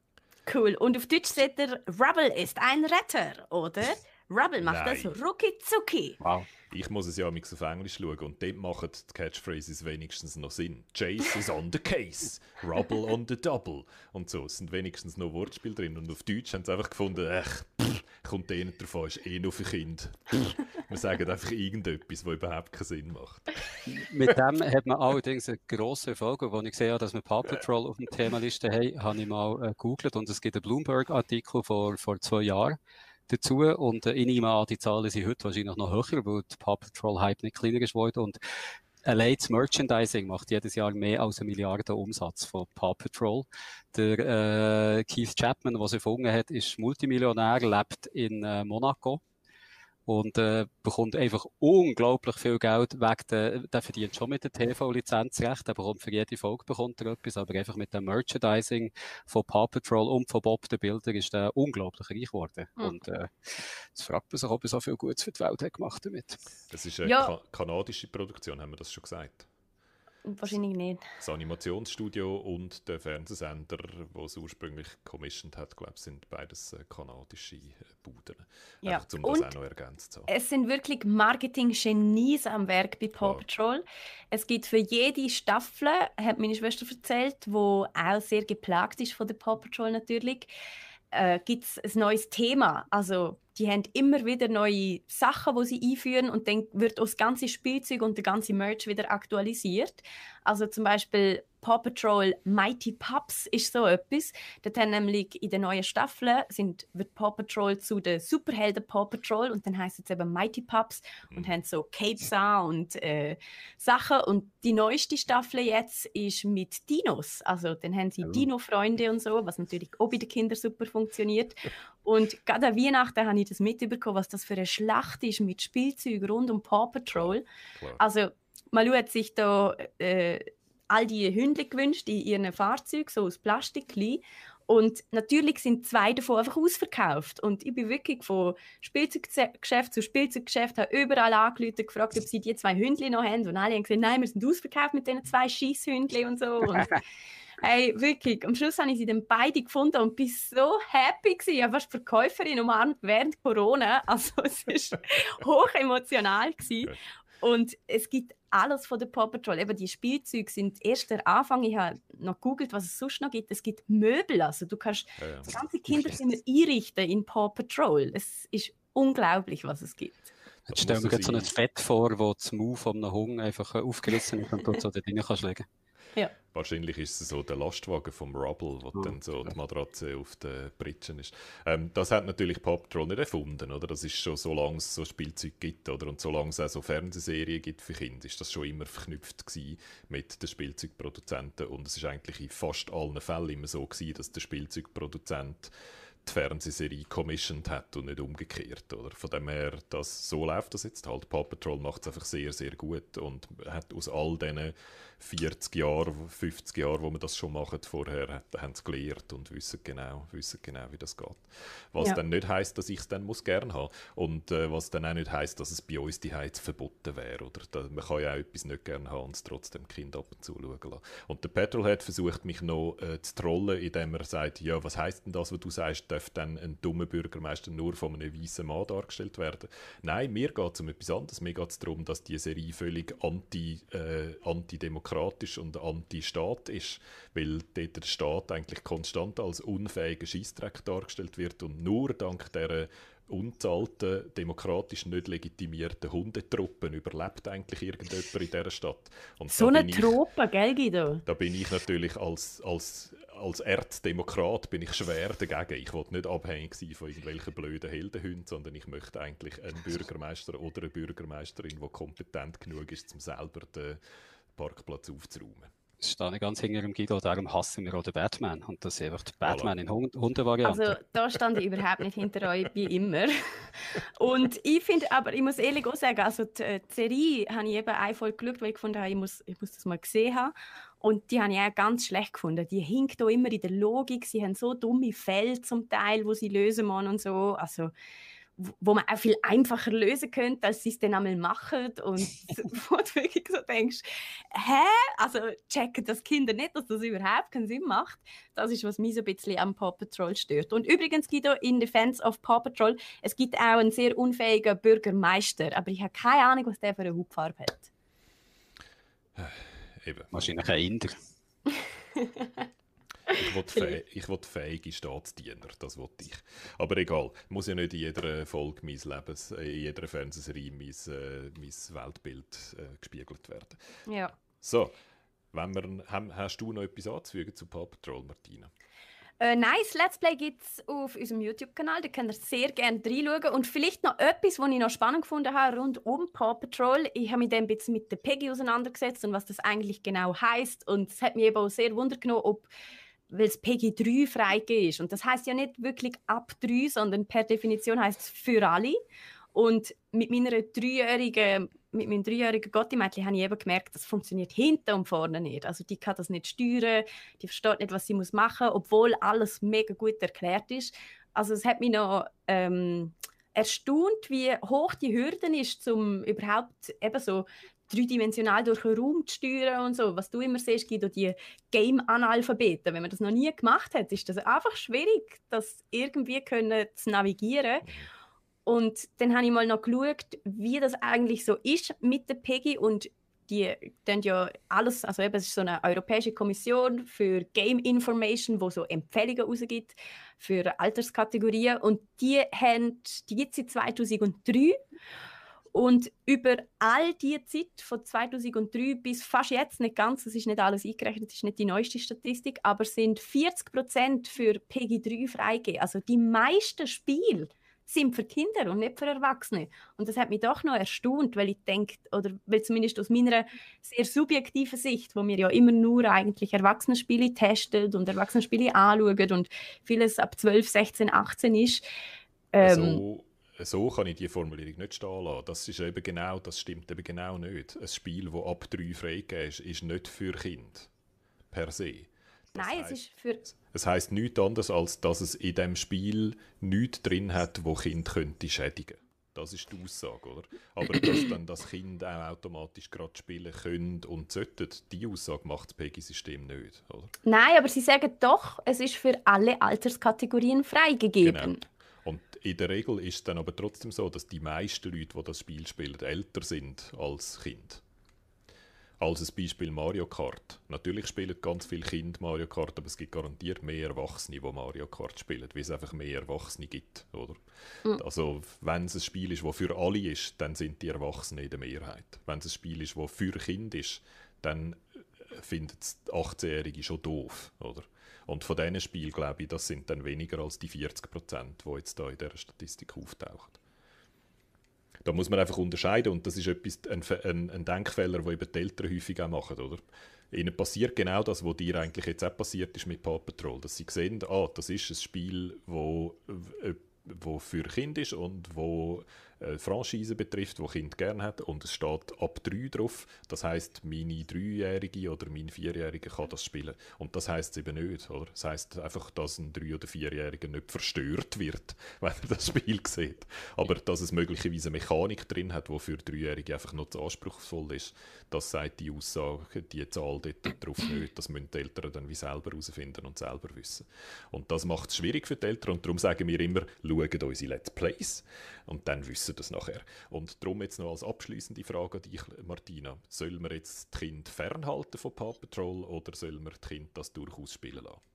Cool. Und auf Deutsch sagt er, Rubble ist ein Retter, oder? Rubble macht Nein. das rucki zucki. Wow. Ich muss es ja manchmal auf Englisch schauen und dort machen die Catchphrases wenigstens noch Sinn. Chase is on the case, Rubble on the double und so. Es sind wenigstens noch Wortspiele drin und auf Deutsch haben sie einfach gefunden, ach, pff, kommt eh nicht davon, ist eh nur für Kinder. Wir sagen einfach irgendetwas, was überhaupt keinen Sinn macht. Mit dem hat man allerdings einen grossen Erfolg. Als ich gesehen habe, dass wir Paw Patrol auf der Themenliste haben, habe ich mal äh, gegoogelt und es gibt einen Bloomberg-Artikel vor, vor zwei Jahren dazu. Und äh, ich nehme an, die Zahlen sind heute wahrscheinlich noch höher, weil der Paw Patrol-Hype nicht kleiner ist geworden. Und allein das Merchandising macht jedes Jahr mehr als eine Milliarde Umsatz von Paw Patrol. Der äh, Keith Chapman, der es erfunden hat, ist Multimillionär, lebt in äh, Monaco und äh, bekommt einfach unglaublich viel Geld wegen der, der verdient schon mit der TV-Lizenzrecht, der bekommt für jede Folge bekommt er etwas, aber einfach mit dem Merchandising von Paw Patrol und von Bob der Bilder ist der unglaublich reich geworden. Mhm. Und äh, jetzt fragt man sich, ob er so viel Gutes für die Welt hat gemacht damit. Das ist eine Ja. ka kanadische Produktion, haben wir das schon gesagt. Wahrscheinlich nicht. Das Animationsstudio und der Fernsehsender, der es ursprünglich commissioned hat, glaube ich, sind beides äh, kanadische äh, Buden. Ja. Einfach, um das Und- auch noch ergänzt zu haben. Es sind wirklich Marketing-Genies am Werk bei Paw. Patrol. Es gibt für jede Staffel, hat meine Schwester erzählt, wo auch sehr geplagt ist von der Paw Patrol natürlich, äh, gibt es ein neues Thema. Also die haben immer wieder neue Sachen, die sie einführen und dann wird auch das ganze Spielzeug und der ganze Merch wieder aktualisiert. Also zum Beispiel Paw Patrol Mighty Pups ist so etwas. Dort haben nämlich in der neuen Staffel sind, wird Paw Patrol zu den Superhelden Paw Patrol und dann heißt es eben Mighty Pups und haben so Capes an und äh, Sachen. Und die neueste Staffel jetzt ist mit Dinos. Also dann haben sie Oh. Dino-Freunde und so, was natürlich auch bei den Kindern super funktioniert. Und gerade an Weihnachten habe ich das mitbekommen, was das für eine Schlacht ist mit Spielzeug rund um Paw Patrol. Klar. Also, man hat sich da äh, all die Hunde gewünscht in ihren Fahrzeugen, so aus Plastik. Und natürlich sind zwei davon einfach ausverkauft. Und ich bin wirklich von Spielzeuggeschäft zu Spielzeuggeschäft, habe überall angerufen, gefragt, ob sie die zwei Hunde noch haben. Und alle haben gesagt, nein, wir sind ausverkauft mit diesen zwei Scheisshündchen und so. Und Hey, wirklich. Am Schluss habe ich sie dann beide gefunden und bin so happy gewesen. Ich habe fast Verkäuferin umarmt während Corona. Also es ist hoch emotional gewesen. Und es gibt alles von der Paw Patrol. Eben die Spielzeuge sind erst der Anfang. Ich habe noch gegoogelt, was es sonst noch gibt. Es gibt Möbel. Also du kannst Ja, ja. das ganze Kinderzimmer einrichten in Paw Patrol. Es ist unglaublich, was es gibt. Jetzt stellen wir muss gerade so ein. Fett vor, wo das Maul von einem Hund einfach aufgerissen ist und dort so da drin kannst legen. Ja. Wahrscheinlich ist es so der Lastwagen vom Rubble, wo Ja. dann so die Matratze auf den Pritschen ist. Ähm, das hat natürlich Paw Patrol nicht erfunden, oder? Das ist schon, solange es so Spielzeug gibt, oder? Und solange es auch so Fernsehserien gibt für Kinder, ist das schon immer verknüpft gewesen mit den Spielzeugproduzenten. Und es ist eigentlich in fast allen Fällen immer so gewesen, dass der Spielzeugproduzent die Fernsehserie commissioned hat und nicht umgekehrt, oder? Von dem her, das, so läuft das jetzt halt. Paw Patrol macht es einfach sehr, sehr gut und hat aus all diesen 40 Jahren, 50 Jahren, wo wir das schon machen, vorher hat, haben sie gelernt und wissen genau, wissen genau, wie das geht. Was Ja. dann nicht heisst, dass ich es dann muss gern haben und äh, was dann auch nicht heisst, dass es bei uns die Heiz verboten wäre, oder? Da, man kann ja auch etwas nicht gern haben und es trotzdem Kind ab und zu schauen lassen. Und der Petrolhead versucht mich noch äh, zu trollen, indem er sagt, ja, was heisst denn das, was du sagst, darf dann ein dummer Bürgermeister nur von einem weißen Mann dargestellt werden? Nein, mir geht es um etwas anderes. Mir geht es darum, dass die Serie völlig anti, äh, antidemokratisch und anti-Staat ist, weil dort der Staat eigentlich konstant als unfähiger Scheissdreck dargestellt wird und nur dank der unzahlten, demokratisch nicht legitimierten Hundetruppen überlebt eigentlich irgendjemand in dieser Stadt. Und So eine Trope, gell, Guido? da bin ich natürlich als, als, als Erzdemokrat bin ich schwer dagegen. Ich will nicht abhängig sein von irgendwelchen blöden Heldenhunden, sondern ich möchte eigentlich einen Bürgermeister oder eine Bürgermeisterin, die kompetent genug ist, um selber den Parkplatz aufzuräumen. Das stehe ich ganz hinter dem Guido, darum hassen wir auch den Batman. Und das ist einfach der Batman in Hund Hundevariante. Also da stand ich überhaupt nicht hinter euch, wie immer. Und ich finde, aber ich muss ehrlich auch sagen, also die, äh, die Serie habe ich eben eine Folge geschaut, weil ich gefunden habe, ich muss, ich muss das mal gesehen haben. und die habe ich auch ganz schlecht gefunden. Die hinkt auch immer in der Logik. Sie haben so dumme Fälle zum Teil, wo sie lösen müssen und so. Also, wo man auch viel einfacher lösen könnte, als sie es dann einmal machen. Und wo du wirklich so denkst, hä? Also checken das Kinder nicht, dass das überhaupt keinen Sinn macht. Das ist, was mich so ein bisschen am Paw Patrol stört. Und übrigens, Guido, in Defense of Paw Patrol, es gibt auch einen sehr unfähigen Bürgermeister, aber ich habe keine Ahnung, was der für eine Hautfarbe hat. Eben. Wahrscheinlich ein Inder. ich will, fäh ich will fähige Staatsdiener, das wollte ich. Aber egal, muss ja nicht in jeder Folge meines Lebens, in jeder Fernsehserie mein, äh, mein Weltbild äh, gespiegelt werden. Ja. So, wenn wir, hast du noch etwas anzufügen zu Paw Patrol, Martina? Äh, nein, das Let's Play gibt es auf unserem YouTube-Kanal. Da könnt ihr sehr gerne reinschauen. Und vielleicht noch etwas, was ich noch spannend gefunden habe rund um Paw Patrol. Ich habe mich dann ein bisschen mit der Peggy auseinandergesetzt und was das eigentlich genau heißt. Und es hat mich eben auch sehr wundern ob weil es Peggy 3 freigegeben ist. Und das heißt ja nicht wirklich ab 3, sondern per Definition heißt es für alle. Und mit meiner dreijährigen, mit meinem dreijährigen Gotti-Mädchen habe ich eben gemerkt, das funktioniert hinten und vorne nicht. Also die kann das nicht steuern, die versteht nicht, was sie muss machen, obwohl alles mega gut erklärt ist. Also es hat mich noch ähm, erstaunt, wie hoch die Hürden ist, um überhaupt eben so dreidimensional durch den Raum zu steuern und so. Was du immer siehst, gibt die Game-Analphabeten. Wenn man das noch nie gemacht hat, ist das einfach schwierig, das irgendwie können zu navigieren. Und dann habe ich mal noch geschaut, wie das eigentlich so ist mit der PEGI und die dann ja alles, also eben, es ist so eine europäische Kommission für Game Information, wo so Empfehlungen rausgibt für Alterskategorien und die haben, die gibt es seit 2003 und über all die Zeit von 2003 bis fast jetzt, nicht ganz, das ist nicht alles eingerechnet, das ist nicht die neueste Statistik, aber sind 40 Prozent für PEGI 3 freigegeben. Also die meisten Spiele sind für Kinder und nicht für Erwachsene. Und das hat mich doch noch erstaunt, weil ich denke, oder weil zumindest aus meiner sehr subjektiven Sicht, wo wir ja immer nur eigentlich Erwachsenenspiele testen und Erwachsenenspiele anschauen und vieles ab 12, 16, 18 ist. Ähm, so, so kann ich die Formulierung nicht stehen lassen. Das ist eben genau, das stimmt eben genau nicht. Ein Spiel, das ab 3 freigegeben ist, ist nicht für Kinder per se. Das Nein, heisst, es ist für. Es heisst nichts anderes, als dass es in dem Spiel nichts drin hat, wo Kind könnte schädigen. Das ist die Aussage, oder? Aber dass dann das Kind auch automatisch gerade spielen könnte und sollte, die Aussage macht das PEGI-System nicht, oder? Nein, aber sie sagen doch, es ist für alle Alterskategorien freigegeben. Genau. In der Regel ist es dann aber trotzdem so, dass die meisten Leute, die das Spiel spielen, älter sind als Kind. Als ein Beispiel Mario Kart. Natürlich spielen ganz viele Kinder Mario Kart, aber es gibt garantiert mehr Erwachsene, die Mario Kart spielen, weil es einfach mehr Erwachsene gibt. Oder? Mhm. Also, wenn es ein Spiel ist, das für alle ist, dann sind die Erwachsenen in der Mehrheit. Wenn es ein Spiel ist, das für Kinder ist, dann finden es 18-Jährige schon doof. Oder? Und von diesen Spielen, glaube ich, das sind dann weniger als die 40 Prozent, die jetzt da in dieser Statistik auftauchen. Da muss man einfach unterscheiden und das ist etwas, ein, ein, ein Denkfehler, den eben die Eltern häufig auch machen, oder? Ihnen passiert genau das, was dir eigentlich jetzt auch passiert ist mit Paw Patrol, dass sie sehen, ah, das ist ein Spiel, wo, äh, wo für Kinder ist und wo äh, Franchise betrifft, die Kind gerne hat und es steht ab 3 drauf. Das heißt, meine Dreijährige oder mein Vierjährige kann das spielen. Und das heißt eben nicht, oder? Das heißt einfach, dass ein Drei- oder Vierjähriger nicht verstört wird, wenn er das Spiel sieht. Aber dass es möglicherweise eine Mechanik drin hat, die für Dreijährige einfach noch zu anspruchsvoll ist, das sagt die Aussage, die Zahl dort drauf nicht. Das müssen die Eltern dann wie selber herausfinden und selber wissen. Und das macht es schwierig für die Eltern und darum sagen wir immer, schaut unsere Let's Plays und dann wissen das nachher. Und darum jetzt noch als abschließende Frage an dich, Martina. Sollen wir jetzt das Kind fernhalten von Paw Patrol oder sollen wir das Kind das durchaus spielen lassen?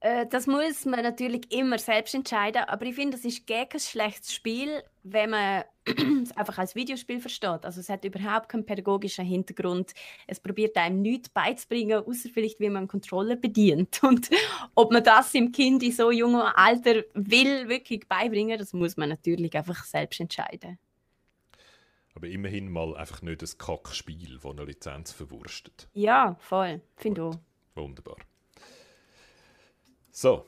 Äh, das muss man natürlich immer selbst entscheiden, aber ich finde, das ist gegen ein schlechtes Spiel, wenn man es einfach als Videospiel versteht. Also es hat überhaupt keinen pädagogischen Hintergrund. Es probiert einem nichts beizubringen, außer vielleicht, wie man einen Controller bedient. Und ob man das im Kind in so jungem Alter will wirklich beibringen, das muss man natürlich einfach selbst entscheiden. Aber immerhin mal einfach nicht ein Kackspiel, das eine Lizenz verwurstet. Ja, voll. Finde auch. Wunderbar. So,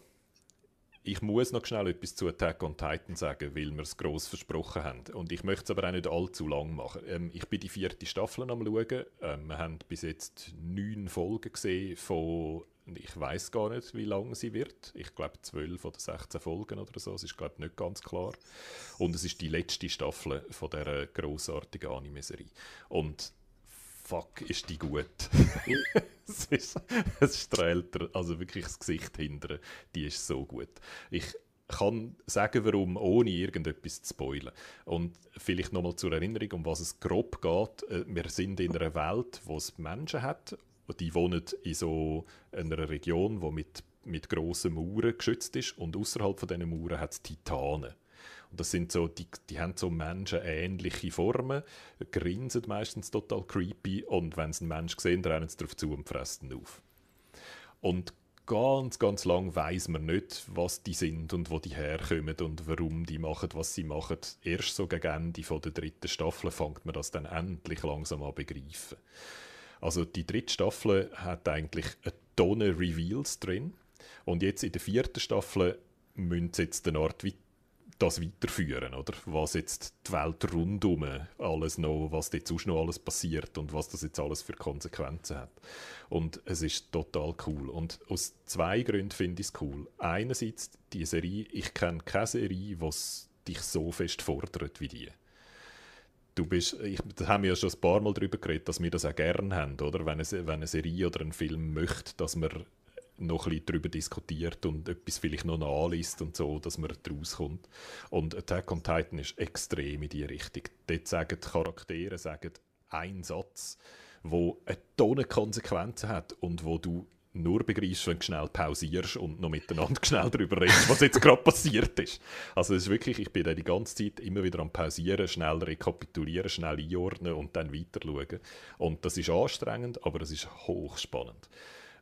ich muss noch schnell etwas zu Attack on Titan sagen, weil wir es gross versprochen haben. Und ich möchte es aber auch nicht allzu lang machen. Ähm, ich bin die vierte Staffel am schauen. Ähm, wir haben bis jetzt neun Folgen gesehen von ich weiß gar nicht, wie lang sie wird. Ich glaube 12 oder 16 Folgen oder so. Es ist glaube nicht ganz klar. Und es ist die letzte Staffel von dieser grossartigen Anime-Serie. Und fuck, ist die gut. es, ist, es strahlt also wirklich das Gesicht hinter. Die ist so gut. Ich kann sagen, warum, ohne irgendetwas zu spoilern. Und vielleicht nochmal zur Erinnerung, um was es grob geht. Äh, wir sind in einer Welt, wo es Menschen hat, die wohnen in so einer Region, die mit, mit grossen Mauern geschützt ist. Und außerhalb von diesen Mauern hat es Titanen. Und das sind so, die, die haben so menschenähnliche Formen, grinsen meistens total creepy und wenn sie einen Menschen sehen, rennen sie darauf zu und fressen auf. Und ganz, ganz lang weiß man nicht, was die sind und wo die herkommen und warum die machen, was sie machen. Erst so gegen Ende von der dritten Staffel fängt man das dann endlich langsam an begreifen. Also die dritte Staffel hat eigentlich eine Tonne Reveals drin und jetzt in der vierten Staffel müssen sie jetzt eine Art das weiterführen, oder? Was jetzt die Welt rundum alles noch, was dort sonst noch alles passiert und was das jetzt alles für Konsequenzen hat. Und es ist total cool. Und aus zwei Gründen finde ich es cool. Einerseits die Serie, ich kenne keine Serie, die dich so fest fordert wie die. Du bist, ich, da haben wir ja schon ein paar Mal darüber geredet, dass wir das auch gerne haben, oder? Wenn eine, wenn eine Serie oder ein Film möchte, dass man noch ein bisschen darüber diskutiert und etwas vielleicht noch nachliest und so, dass man daraus kommt. Und Attack on Titan ist extrem in die Richtung. Dort sagen die Charaktere sagen einen Satz, wo eine Tonne Konsequenzen hat und wo du nur begreifst, wenn du schnell pausierst und noch miteinander schnell darüber redest, was jetzt gerade passiert ist. Also es ist wirklich, ich bin da die ganze Zeit immer wieder am Pausieren, schnell rekapitulieren, schnell einordnen und dann weiter schauen. Und das ist anstrengend, aber es ist hochspannend.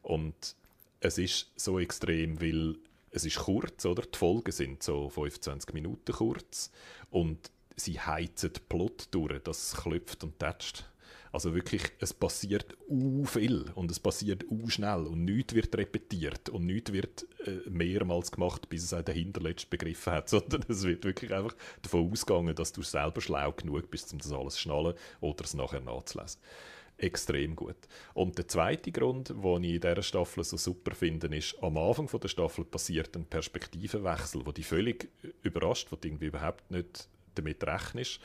Und es ist so extrem, weil es ist kurz, oder? Die Folgen sind so 25 Minuten kurz und sie heizen den Plot durch, das klopft und tätscht. Also wirklich, es passiert u viel und es passiert u schnell und nichts wird repetiert und nichts wird äh, mehrmals gemacht, bis es auch der Hinterletzte begriffen hat, sondern es wird wirklich einfach davon ausgegangen, dass du selber schlau genug bist, um das alles zu schnallen oder es nachher nachzulesen extrem gut. Und der zweite Grund, den ich in dieser Staffel so super finde, ist, am Anfang der Staffel passiert ein Perspektivenwechsel, wo dich völlig überrascht, wo du irgendwie überhaupt nicht damit rechnest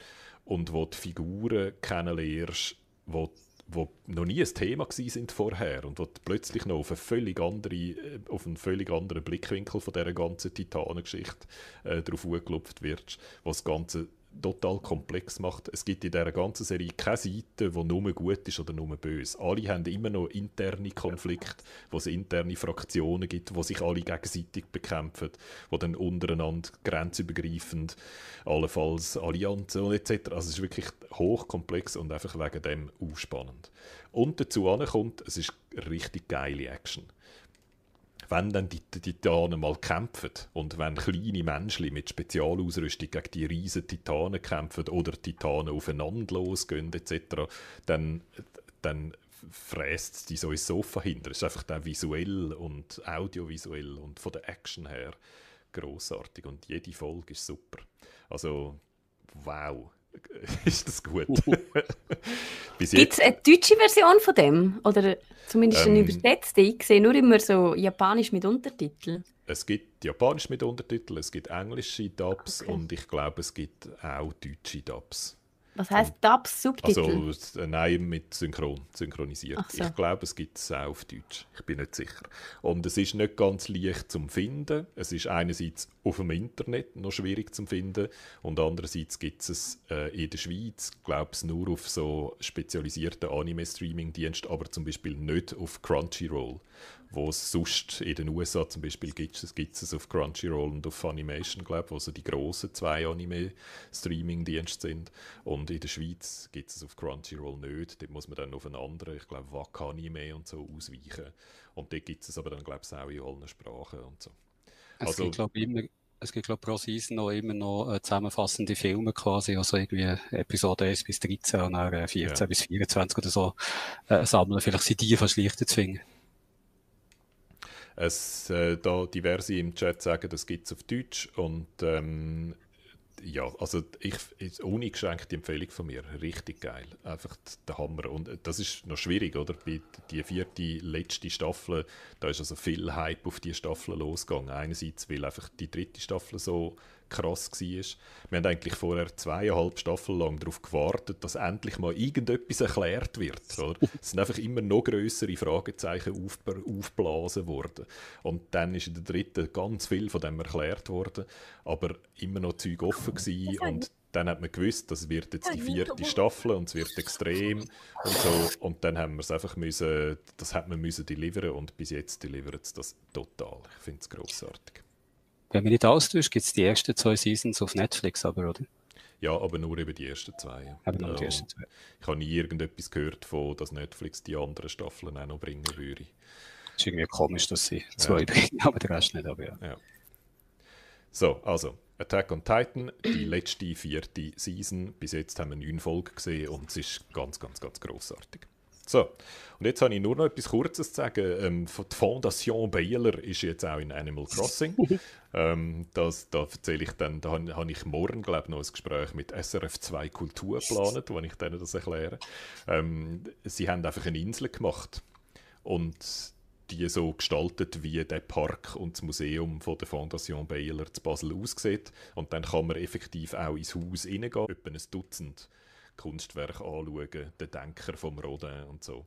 und wo die Figuren kennenlernst, wo wo noch nie ein Thema sind vorher und wo plötzlich noch auf, eine völlig andere, äh, auf einen völlig anderen Blickwinkel von dieser ganzen Titanengeschichte äh, drauf angelupft wird, was das Ganze total komplex macht. Es gibt in dieser ganzen Serie keine Seite, die nur gut ist oder nur böse. Alle haben immer noch interne Konflikte, wo es interne Fraktionen gibt, wo sich alle gegenseitig bekämpfen, wo dann untereinander grenzübergreifend allenfalls Allianzen und etc. Also es ist wirklich hochkomplex und einfach wegen dem ausspannend. Und dazu kommt, es ist richtig geile Action wenn dann die, Titanen mal kämpfen und wenn kleine Menschen mit Spezialausrüstung gegen die riesen Titanen kämpfen oder Titanen aufeinander losgehen etc., dann, dann fräst die so ins Sofa hinter. Es ist einfach dann visuell und audiovisuell und von der Action her großartig und jede Folge ist super. Also wow. ist das gut. Gibt es eine deutsche Version von dem? Oder zumindest eine ähm, übersetzte? Ich sehe nur immer so Japanisch mit Untertiteln. Es gibt Japanisch mit Untertiteln, es gibt englische Dubs okay. und ich glaube, es gibt auch deutsche Dubs. Was heißt Dubs Subtitel? Also äh, nein, mit Synchron, synchronisiert. So. Ich glaube, es gibt es auch auf Deutsch. Ich bin nicht sicher. Und es ist nicht ganz leicht zum finden. Es ist einerseits auf dem Internet noch schwierig zum finden und andererseits gibt es äh, in der Schweiz, glaube ich, nur auf so spezialisierten Anime-Streaming-Diensten, aber zum Beispiel nicht auf Crunchyroll wo es sonst in den USA zum Beispiel gibt es, gibt es auf Crunchyroll und auf Funimation, glaube ich, wo so die grossen zwei Anime-Streaming-Dienste sind. Und in der Schweiz gibt es auf Crunchyroll nicht. Dort muss man dann auf einen anderen, ich glaube, Wakanime und so ausweichen. Und dort gibt es aber dann, glaube ich, auch in allen Sprachen und so. Es also, gibt, glaube ich, immer es gibt, glaube pro Season noch immer noch äh, zusammenfassende Filme quasi, also irgendwie Episode 1 bis 13 und dann äh, 14 ja. bis 24 oder so äh, sammeln. Vielleicht sind die fast leichter zu finden. Es, äh, da diverse im Chat sagen, das gibt es auf Deutsch und ähm, ja, also ich, ohne geschenkte Empfehlung von mir, richtig geil, einfach der Hammer und das ist noch schwierig, oder? Bei die vierte, letzte Staffel, da ist also viel Hype auf die Staffel losgegangen. Einerseits, weil einfach die dritte Staffel so krass war. Wir haben eigentlich vorher zweieinhalb Staffeln lang darauf gewartet, dass endlich mal irgendetwas erklärt wird. Oder? Es sind einfach immer noch größere Fragezeichen auf, aufblasen worden. Und dann ist in der dritten ganz viel von dem erklärt worden, aber immer noch Zeug offen gewesen und dann hat man gewusst, das wird jetzt die vierte Staffel und es wird extrem und so. Und dann haben wir es einfach müssen, das hat man müssen deliveren und bis jetzt delivert es das total. Ich finde es grossartig. Wenn man nicht austauscht, gibt es die ersten zwei Seasons auf Netflix, aber, oder? Ja, aber nur über die ersten zwei. Aber nur die ersten zwei. Ich habe nie irgendetwas gehört von, dass Netflix die anderen Staffeln auch noch bringen würde. Es ist irgendwie komisch, dass sie zwei ja. bringen, aber der Rest nicht. Aber ja. ja. So, also Attack on Titan, die letzte vierte Season. Bis jetzt haben wir neun Folgen gesehen und es ist ganz, ganz, ganz großartig. So, und jetzt habe ich nur noch etwas Kurzes zu sagen. Ähm, die Fondation Baylor ist jetzt auch in Animal Crossing. ähm, das, da erzähle ich dann, da habe ich morgen, glaube ich, noch ein Gespräch mit SRF 2 Kultur geplant, wo ich denen das erkläre. Ähm, sie haben einfach eine Insel gemacht und die so gestaltet, wie der Park und das Museum von der Fondation Baylor zu Basel aussieht. Und dann kann man effektiv auch ins Haus reingehen, etwa ein Dutzend Kunstwerk anschauen, den Denker vom Rodin und so.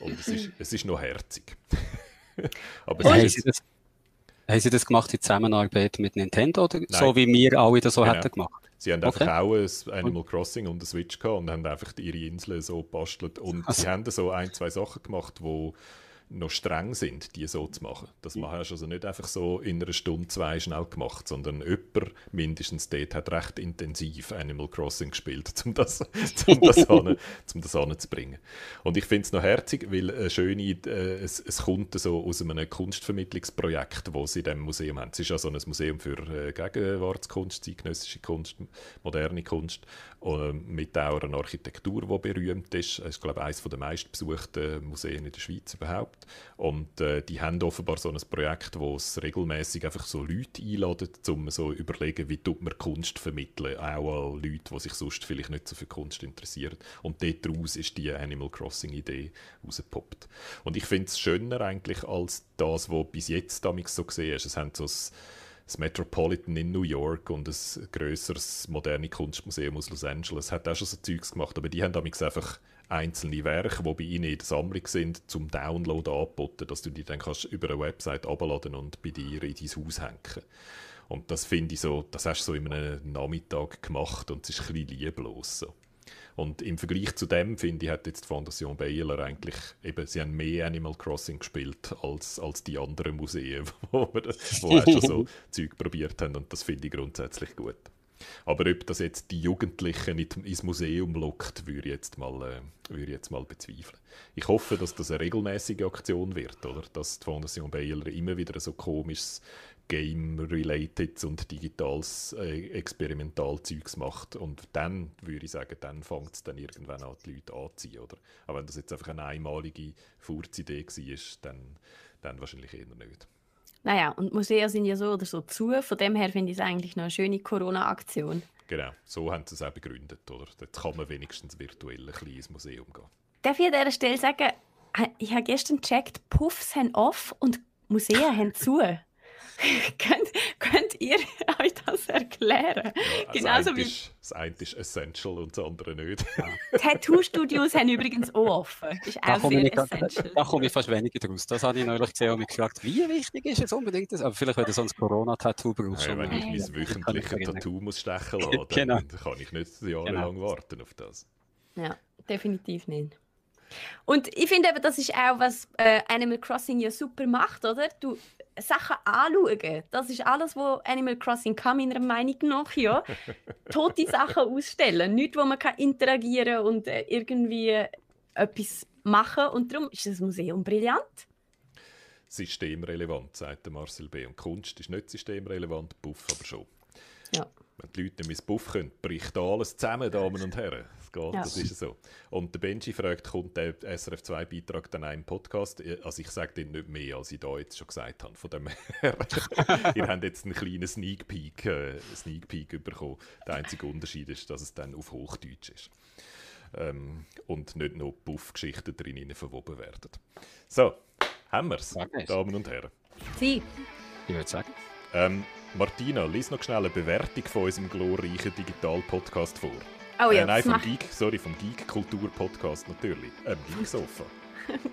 Und es ist, es ist noch herzig. Aber haben, Sie das, haben Sie das gemacht in Zusammenarbeit mit Nintendo oder Nein. so wie wir alle das so genau. hätten gemacht? Sie haben okay. einfach auch ein Animal Crossing und eine Switch gehabt und haben einfach ihre Insel so gebastelt. Und also. sie haben so ein, zwei Sachen gemacht, die noch streng sind, die so zu machen. Das mhm. hast du also nicht einfach so in einer Stunde, zwei schnell gemacht, sondern jemand mindestens dort hat recht intensiv Animal Crossing gespielt, um das, um das, an, um das anzubringen. Und ich finde es noch herzig, weil eine schöne, äh, es, es kommt so aus einem Kunstvermittlungsprojekt, das sie in diesem Museum haben. Es ist ja so ein Museum für äh, Gegenwartskunst, zeitgenössische Kunst, moderne Kunst, äh, mit auch einer Architektur, die berühmt ist. Es ist, glaube ich, eines der meistbesuchten Museen in der Schweiz überhaupt. Und äh, die haben offenbar so ein Projekt, wo es regelmäßig einfach so Leute einladet, um so überlegen, wie tut man Kunst vermitteln, auch an Leute, die sich sonst vielleicht nicht so für Kunst interessieren. Und daraus ist die Animal Crossing Idee rausgepoppt. Und ich finde es schöner eigentlich als das, was bis jetzt damit so gesehen ist. Es haben so das, das Metropolitan in New York und ein grösseres moderne Kunstmuseum aus Los Angeles hat auch schon so Zeugs gemacht, aber die haben damit einfach einzelne Werke, die bei Ihnen in der Sammlung sind, zum Download angeboten, dass du die dann kannst über eine Website abladen und bei dir in dein Haus hängen. Und das finde ich so, das hast du so in einem Nachmittag gemacht und es ist ein bisschen lieblos so. Und im Vergleich zu dem, finde ich, hat jetzt die Fondation Baylor eigentlich, eben, sie haben mehr Animal Crossing gespielt als, als die anderen Museen, wo wir wo auch schon so Zeug probiert haben und das finde ich grundsätzlich gut. Aber ob das jetzt die Jugendlichen ins Museum lockt, würde ich jetzt mal, äh, würde jetzt mal bezweifeln. Ich hoffe, dass das eine regelmäßige Aktion wird, oder? Dass die Fondation Baylor immer wieder so komisches Game-related und digitales äh, Experimentalzeugs macht. Und dann würde ich sagen, dann fängt es dann irgendwann an, die Leute anzuziehen, oder? Aber wenn das jetzt einfach eine einmalige Furzidee war, dann, dann wahrscheinlich eher nicht. Naja, und Museen sind ja so oder so zu. Von dem her finde ich es eigentlich noch eine schöne Corona-Aktion. Genau, so haben sie es auch begründet. Oder? Jetzt kann man wenigstens virtuell ein kleines Museum gehen. Darf ich an dieser Stelle sagen, ich habe gestern gecheckt, Puffs haben off und Museen haben zu. könnt, könnt ihr euch das erklären? Ja, Genauso das, wie... ist, das eine ist essential und das andere nicht. Tattoo-Studios haben übrigens auch offen. Das ist auch da sehr essential. Da komme ich fast weniger draus. Das habe ich neulich gesehen und mich gefragt, wie wichtig ist es unbedingt das? Aber vielleicht, wenn du sonst Corona-Tattoo brauchst. Ja, wenn ich mein wöchentliches Tattoo muss stechen lassen, genau. dann kann ich nicht jahrelang genau. warten auf das. Ja, definitiv nicht. Und ich finde eben, das ist auch, was äh, Animal Crossing ja super macht, oder? Du Sachen anschauen. Das ist alles, was Animal Crossing kann, meiner Meinung nach. Ja. Tote Sachen ausstellen. Nichts, wo man kann interagieren und äh, irgendwie etwas machen. Und darum ist das Museum brillant. Systemrelevant, sagt Marcel B. Und Kunst ist nicht systemrelevant, Buff aber schon. Ja. Wenn die Leute nicht Buff können, bricht alles zusammen, Damen und Herren. Das geht, Ja. das ist so. Und der Benji fragt, kommt der SRF2-Beitrag dann auch im Podcast? Also ich sage dir nicht mehr, als ich da jetzt schon gesagt habe. Von dem her, ihr habt jetzt einen kleinen Sneak Peek, äh, Sneak Peek bekommen. Der einzige Unterschied ist, dass es dann auf Hochdeutsch ist. Ähm, und nicht noch Buff-Geschichten drin verwoben werden. So, haben wir es. Damen und Herren. Sie. Ich würde sagen. Ähm, Martina, lies noch schnell eine Bewertung von unserem glorreichen Digital-Podcast vor. Oh ja, äh, nein, vom Geek, sorry, vom Geek-Kultur-Podcast natürlich. Ähm, Geek-Sofa.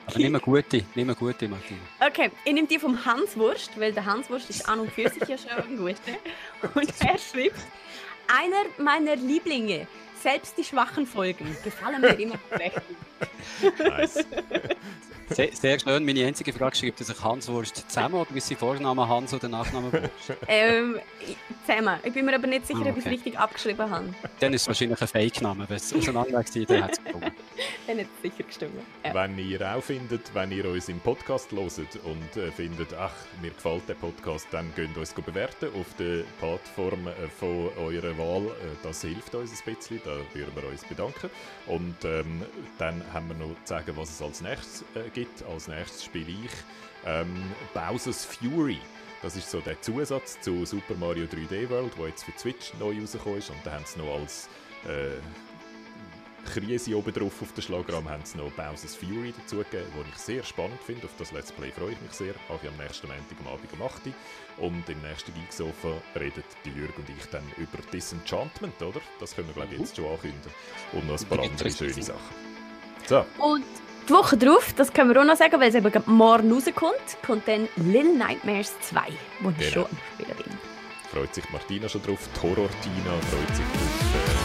Aber nimm eine gute, nimm eine gute, Martin. Okay, ich nehme die vom Hans Wurst, weil der Hans Wurst ist an und für sich ja schon ein guter. Und er schreibt, einer meiner Lieblinge, selbst die schwachen Folgen, gefallen mir immer recht. Nice. Sehr, sehr schön. Meine einzige Frage schreibt er sich Hans Wurst zusammen oder ist sein Vorname Hans oder Nachname Wurst? ähm, ich- zusammen. Ich bin mir aber nicht sicher, Ah, ob ich es okay. richtig abgeschrieben habe. Dann ist es wahrscheinlich ein Fake-Name. Wenn es auseinander war, dann hat es gewonnen. Dann hat es sicher gestimmt. Ja. Wenn ihr auch findet, wenn ihr uns im Podcast hört und äh, findet, ach, mir gefällt der Podcast, dann könnt ihr uns bewerten auf der Plattform äh, von eurer Wahl. Äh, das hilft uns ein bisschen, da würden wir uns bedanken. Und ähm, dann haben wir noch zu sagen, was es als nächstes äh, gibt. Als nächstes spiele ich ähm, Bowser's Fury. Das ist so der Zusatz zu Super Mario 3D World, der jetzt für Switch neu rausgekommen ist. Und da haben sie noch als äh, Krise oben drauf auf den Schlagrahmen haben sie noch Bowser's Fury dazugegeben, was ich sehr spannend finde. Auf das Let's Play freue ich mich sehr. Auch am nächsten Montag am Abend um 8 Uhr. Und im nächsten Geeksofa redet die Jürg und ich dann über Disenchantment, oder? Das können wir, glaube ich, jetzt schon ankündigen. Und noch ein paar andere schöne Sachen. So, Und die Woche drauf, das können wir auch noch sagen, weil es eben morgen rauskommt, kommt dann Little Nightmares 2, wo ich Genau. schon am Spielen bin. freut sich Martina schon drauf. Die Horror-Tina freut sich drauf. Äh,